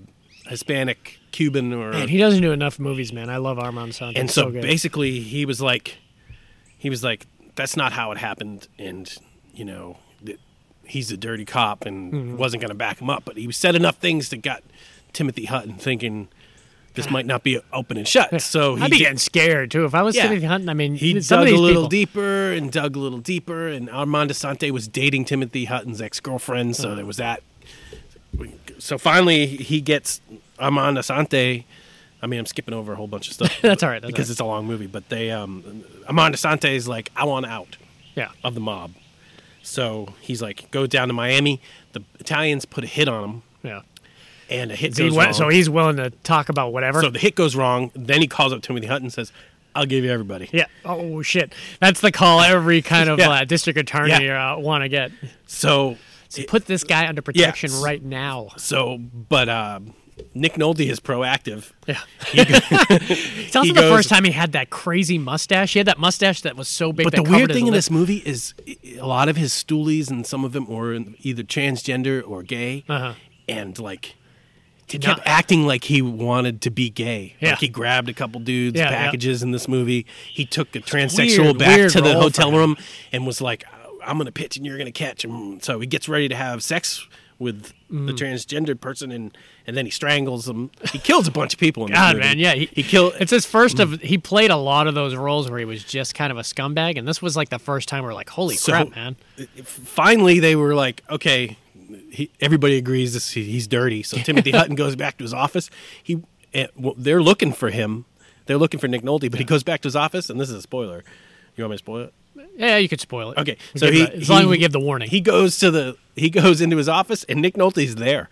Hispanic Cuban or Man, he doesn't do enough movies, man. I love Armand Santos. and so, good. basically he was like he was like that's not how it happened and you know, he's a dirty cop and Mm-hmm. wasn't going to back him up. But he said enough things that got Timothy Hutton thinking this might not be open and shut. So I'd be did- getting scared too if I was Yeah. Timothy Hutton. I mean, he dug a little people- deeper and dug a little deeper, and Armand Assante was dating Timothy Hutton's ex girlfriend, so there was that. So finally, he gets Armand Assante. I mean, I'm skipping over a whole bunch of stuff. That's all right, that's because all right. it's a long movie. But they, um, Armand Assante is like, I want out Yeah. of the mob. So he's like, go down to Miami. The Italians put a hit on him. And a hit So, goes went- wrong. so he's willing to talk about whatever. so the hit goes wrong. Then he calls up Timothy Hutton and says, "I'll give you everybody." yeah. Oh shit. That's the call every kind of Yeah. uh, district attorney Yeah. uh, want to get. So So put this guy under protection right now. So, but uh, Nick Nolte is proactive. Yeah. He go- It's also He the goes- first time he had that crazy mustache. He had that mustache that was so big. but the weird thing in lip. this movie is a lot of his stoolies and some of them were either transgender or gay, Uh-huh. and like he kept not- acting like he wanted to be gay. Yeah. Like he grabbed a couple dudes' Yeah, yeah. packages in this movie. He took a transsexual weird, back weird to the hotel room and was like, "I'm gonna pitch and you're gonna catch him." So he gets ready to have sex with the Mm. transgendered person and and then he strangles them. He kills a bunch of people in God, movie. man, yeah, he, killed. It's his first of. He played a lot of those roles where he was just kind of a scumbag, and this was like the first time we're like, holy So- crap, man. finally they were like, okay, he, everybody agrees this, he, he's dirty. So Timothy Hutton goes back to his office. He, eh, well, they're looking for him. They're looking for Nick Nolte, but he goes back to his office, and this is a spoiler. You want me to spoil it? Yeah, you could spoil it. Okay, We so he, the- as long as we give the warning. He goes to the he goes into his office, and Nick Nolte's there,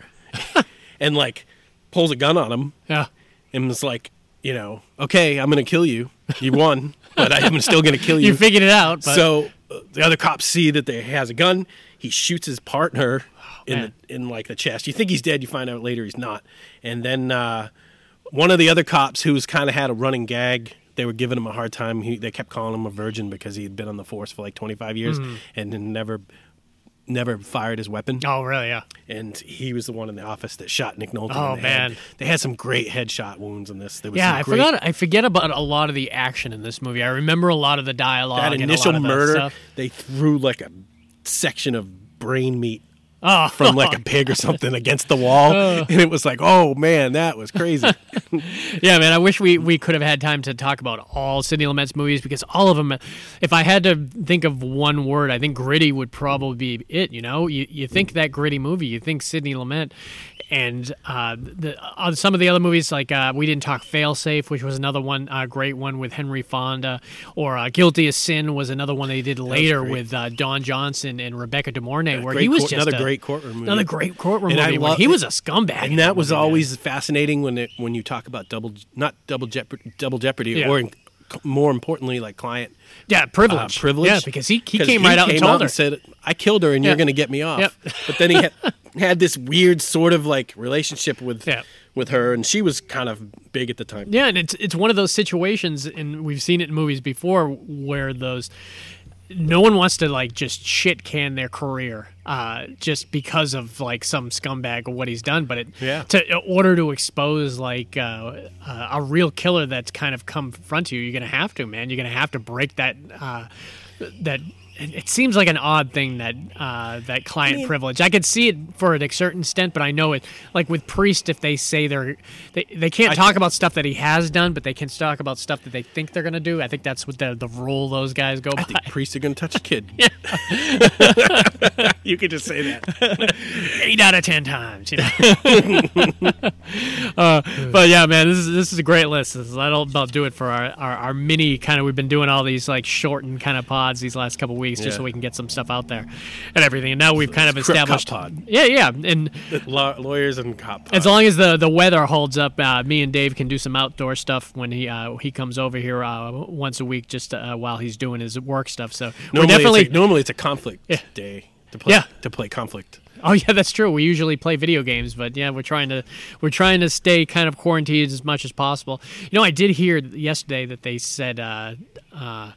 and like pulls a gun on him, yeah, and was like, you know, okay, I'm gonna kill you. You won, but I'm still gonna kill you. you figured it out. But So uh, the other cops see that they has a gun. He shoots his partner in man. the in like the chest. You think he's dead. You find out later he's not. And then uh, one of the other cops, who's kind of had a running gag, they were giving him a hard time. He, they kept calling him a virgin because he had been on the force for like 25 years Mm-hmm. and never never fired his weapon. oh, really? Yeah. And he was the one in the office that shot Nick Nolte. Oh, in the head. man. they had some great headshot wounds in this. There was Yeah, I great, forgot. I forget about a lot of the action in this movie. I remember a lot of the dialogue. that initial lot of the murder. stuff. They threw like a section of brain meat Oh, from like a pig or something against the wall, uh. and it was like, oh man, that was crazy. yeah, man. I wish we, we could have had time to talk about all Sidney Lumet's movies because all of them. If I had to think of one word, I think gritty would probably be it. You know, you you think mm. that gritty movie, you think Sidney Lumet, and uh, the uh, some of the other movies like uh, we didn't talk Failsafe, which was another one, uh, great one with Henry Fonda, or uh, Guilty as Sin was another one they did later with uh, Don Johnson and Rebecca De Mornay, where he was court- just another a- great courtroom movie. another great courtroom And movie. love- he was a scumbag, and that was always fascinating when it when you talk about double not double jeopardy, double jeopardy, Yeah. or in, more importantly, like client yeah privilege, privilege. yeah, because he he came right out and came told her. said, "I killed her, and Yeah. you're going to get me off." Yep. But then he had, had this weird sort of like relationship with Yeah. with her, and she was kind of big at the time. Yeah, and it's it's one of those situations, and we've seen it in movies before, where those no one wants to like just shit can their career uh, just because of like some scumbag or what he's done, but it Yeah. to in order to expose like uh, uh, a real killer that's kind of come front to you, you're gonna have to, man. You're gonna have to break that uh, that. It it seems like an odd thing that uh, that client mean- privilege. I could see it for a certain extent, but I know it. Like with Priest, if they say they're they, they can't I- talk about stuff that he has done, but they can talk about stuff that they think they're going to do. I think that's what the the rule those guys go by. I think priests are going to touch a kid. you could just say that. Eight out of ten times, you know. uh, but yeah, man, this is this is a great list. This is, that'll about do it for our, our, our mini kind of. We've been doing all these like shortened kind of pods these last couple weeks just Yeah. so we can get some stuff out there and everything. And now we've kind of established. pod. Yeah, yeah, and Law- lawyers and cop. As long as the, the weather holds up, uh, me and Dave can do some outdoor stuff when he uh, he comes over here uh, once a week, just uh, while he's doing his work stuff. So we're normally, definitely. it's a, normally it's a conflict Yeah. day to play Yeah. to play conflict. oh yeah, that's true. We usually play video games, but yeah, we're trying to we're trying to stay kind of quarantined as much as possible. You know, I did hear yesterday that they said. Uh, uh,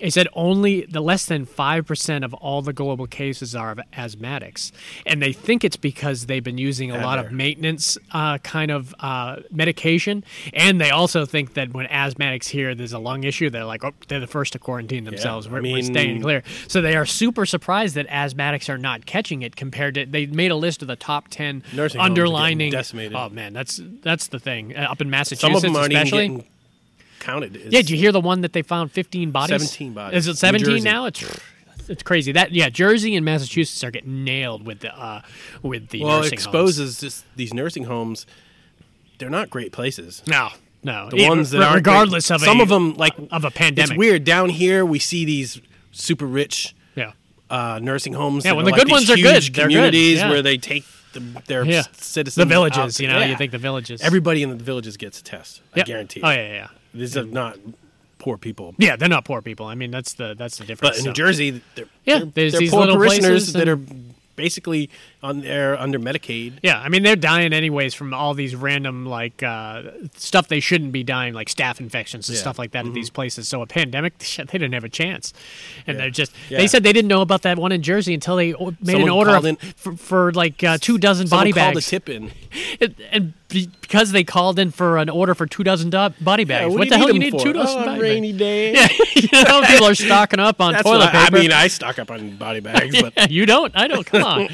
he said only the less than 5% of all the global cases are of asthmatics. And they think it's because they've been using a lot of maintenance uh, kind of uh, medication. And they also think that when asthmatics hear there's a lung issue, they're like, oh, they're the first to quarantine themselves. I we're, we're staying clear. So they are super surprised that asthmatics are not catching it compared to, they made a list of the top 10 Nursing homes underlining. decimated. Oh, man, that's that's the thing. Uh, up in Some Massachusetts, of them aren't even especially. Counted. as- Yeah, did you hear the one that they found 15 bodies? 17 bodies. Is it 17 now? It's it's crazy. That yeah, Jersey and Massachusetts are getting nailed with the uh, with the well, it nursing homes. exposes just these nursing homes. They're not great places. No, no. The Yeah, ones that re- aren't regardless great- of some a, of them like of a pandemic. It's weird down here. We see these super rich Yeah, uh, nursing homes. Yeah, when are the like good ones are good, they're good, communities yeah. where they take the, their yeah. citizens. The villages, you know, Yeah. you think the villages. everybody in the villages gets a test. I guarantee. Oh yeah, yeah, yeah. These are not poor people. Yeah, they're not poor people. I mean, that's the that's the difference. But in so. New Jersey, they're, Yeah, they're, there's they're these poor little parishioners places that are basically on there under Medicaid. Yeah, I mean they're dying anyways from all these random like uh, stuff they shouldn't be dying, like staph infections and Yeah. stuff like that at these places. So a pandemic, they didn't have a chance, and Yeah. they're just. Yeah. They said they didn't know about that one in Jersey until they made Someone an order of, in- for, for like uh, two dozen body called bags, a tip in. and, and because they called in for an order for two dozen do- body bags. what do the hell you need for? two dozen oh, rainy day. bags? you know, people are stocking up on That's toilet what I, I mean, I stock up on body bags, but you don't. I don't. Come on.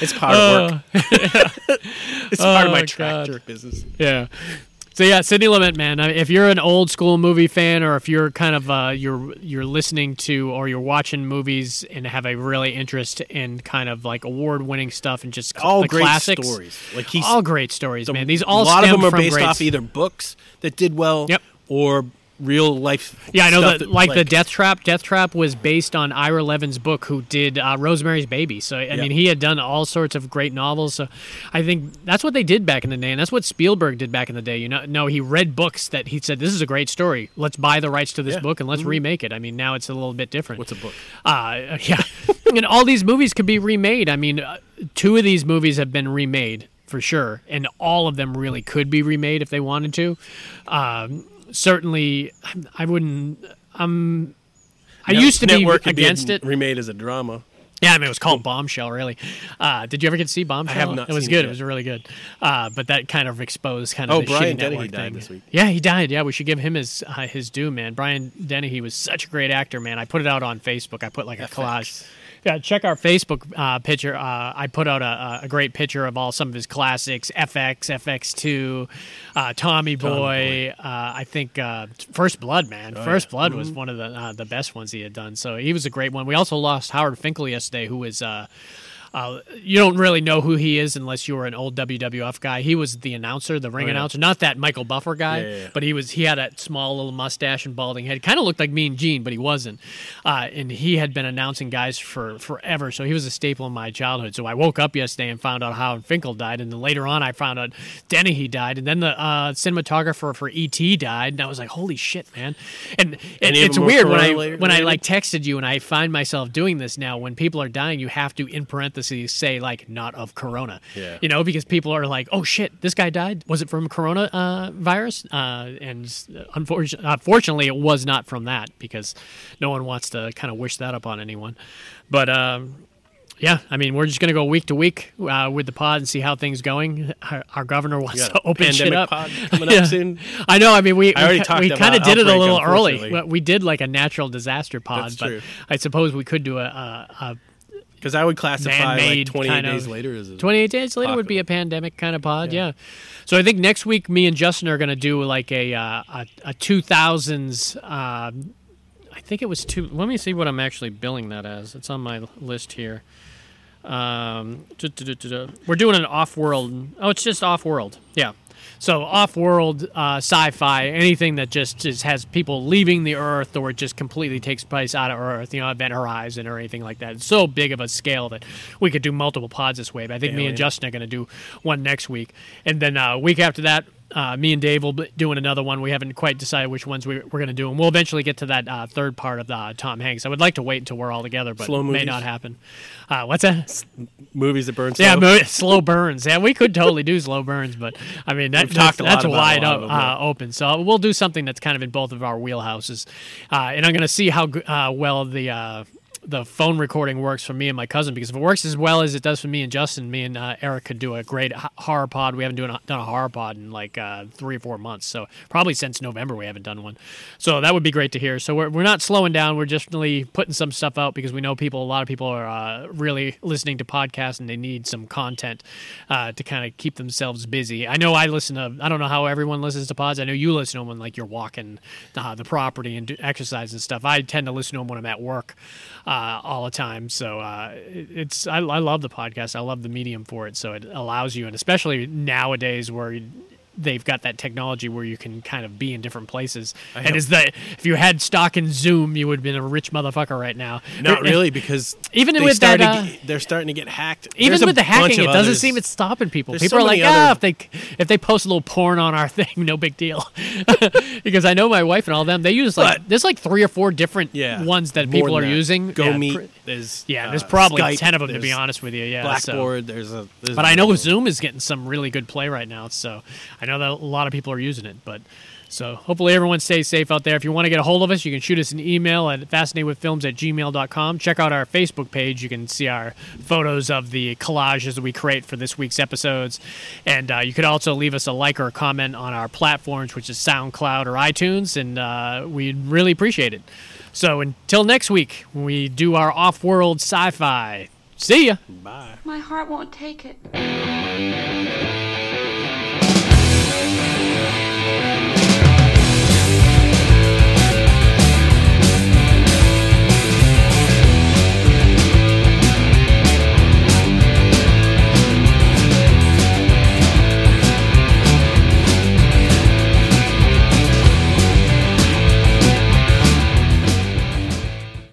It's part of work. it's part of Oh, my God. tractor business. Yeah. So yeah, Sidney Lumet, man. If you're an old school movie fan, or if you're kind of uh, you're you're listening to or you're watching movies and have a really interest in kind of like award winning stuff and just All the great classics, stories. Like he's all great stories, man. These all a lot of them are based off either books that did well, Yep. or real life. Yeah, I know that, like, the Death Trap. Deathtrap was based on Ira Levin's book, who did uh, Rosemary's Baby. So I mean, he had done all sorts of great novels. So I think that's what they did back in the day, and that's what Spielberg did back in the day. You know, no, he read books that he said, "This is a great story. Let's buy the rights to this Yeah. book and let's remake it." I mean, now it's a little bit different. What's a book? Uh, yeah, and all these movies could be remade. I mean, uh, two of these movies have been remade for sure, and all of them really could be remade if they wanted to. Um, certainly, I wouldn't. Um, I Net- used to be against be it. remade as a drama. Yeah, I mean, it was called Bombshell, really. Uh, did you ever get to see Bombshell? I have not It was good. it It was really good. Uh, but that kind of exposed kind of Oh, the Brian shitty Dennehy network died thing. this week. Yeah, he died. Yeah, we should give him his uh, his due, man. Brian Dennehy was such a great actor, man. I put it out on Facebook. I put like a collage. Yeah, check our Facebook uh, picture. Uh, I put out a, a great picture of all some of his classics: FX, FX2, uh, Tommy Boy. Uh, I think uh, First Blood, man. First Blood was one of the uh, the best ones he had done. So he was a great one. We also lost Howard Finkel yesterday, who was. Uh, you don't really know who he is unless you were an old WWF guy. He was the announcer, the ring yeah. announcer, not that Michael Buffer guy, Yeah, yeah, but he was. He had a small little mustache and balding head. Kind of looked like me and Gene, but he wasn't. Uh, and he had been announcing guys for forever, so he was a staple in my childhood. So I woke up yesterday and found out how Finkel died, and then later on I found out Dennehy died, and then the uh, cinematographer for ET died, and I was like, holy shit, man! And, and it's weird when I when I like texted you and I find myself doing this now when people are dying you have to in parentheses say like not of corona Yeah. you know because people are like oh shit this guy died was it from corona uh, virus uh, and unfortunately unfortunately it was not from that because no one wants to kind of wish that upon anyone but um yeah, I mean, we're just going to go week to week uh, with the pod and see how things going. Our, our governor wants to open shit up. pod coming up soon. I know. I mean, we I we, we kind of did it a little early. We- We did like a natural disaster pod, That's but true. I suppose we could do a, a, a Because I would classify like 28 kind days later as a 28 days later would be a pandemic kind of pod. Yeah. So I think next week, me and Justin are going to do like a uh, a, a 2000s. Um, I think it was two. Let me see what I'm actually billing that as. It's on my list here. Um, we're doing an off-world. Oh, it's just off-world. Yeah. So off-world uh, sci-fi, anything that just, just has people leaving the Earth or it just completely takes place out of Earth, you know, Event Horizon or anything like that. It's so big of a scale that we could do multiple pods this way. But I think me and Justin are going to do one next week, and then uh, week after that, uh, me and Dave will be doing another one. We haven't quite decided which ones we, we're going to do, and we'll eventually get to that uh, third part of uh, Tom Hanks. I would like to wait until we're all together, but Slow may not happen. Uh, what's that? Movies that burn. Yeah, slow. mo- slow burns. Yeah, we could totally do slow burns, but I mean that, that's, talked a that's wide up, them, yeah. uh, open. So we'll do something that's kind of in both of our wheelhouses, uh, and I'm going to see how uh, well the. The phone recording works for me and my cousin because if it works as well as it does for me and Justin, me and uh, Eric could do a great horror pod. We haven't done a horror pod in like uh, three or four months, so probably since November we haven't done one. So that would be great to hear. So we're, we're not slowing down. We're just putting some stuff out because we know people. A lot of people are uh, really listening to podcasts and they need some content uh, to kind of keep themselves busy. I know I listen to. I don't know how everyone listens to pods. I know you listen to them when like you're walking uh, the property and exercise and stuff. I tend to listen to them when I'm at work uh, all the time. So uh, it's I, I love the podcast. I love the medium for it. So it allows you, and especially nowadays where. They've got that technology where you can kind of be in different places. And is that if you had stock in Zoom, you would have been a rich motherfucker right now. Not really, because Even with that, uh, they're starting to get hacked. Even There's with the hacking, it doesn't others. seem it's stopping people. There's people so are like, ah, other- if they if they post a little porn on our thing, no big deal. because I know my wife and all them, they use like But- there's like three or four different yeah, ones that people are that. using. Go yeah, Meet. there's yeah, uh, there's probably Skype, ten of them to be honest with you. Yeah, so- Blackboard. There's a. There's but I know Zoom is getting some really good play right now, so I know that a lot of people are using it. But so hopefully everyone stays safe out there. If you want to get a hold of us, you can shoot us an email at fascinatedwithfilms at gmail.com. Check out our Facebook page. You can see our photos of the collages that we create for this week's episodes. And uh, you could also leave us a like or a comment on our platforms, which is SoundCloud or iTunes, and uh, we'd really appreciate it. So until next week, when we do our off world sci fi. See ya! Bye. My heart won't take it.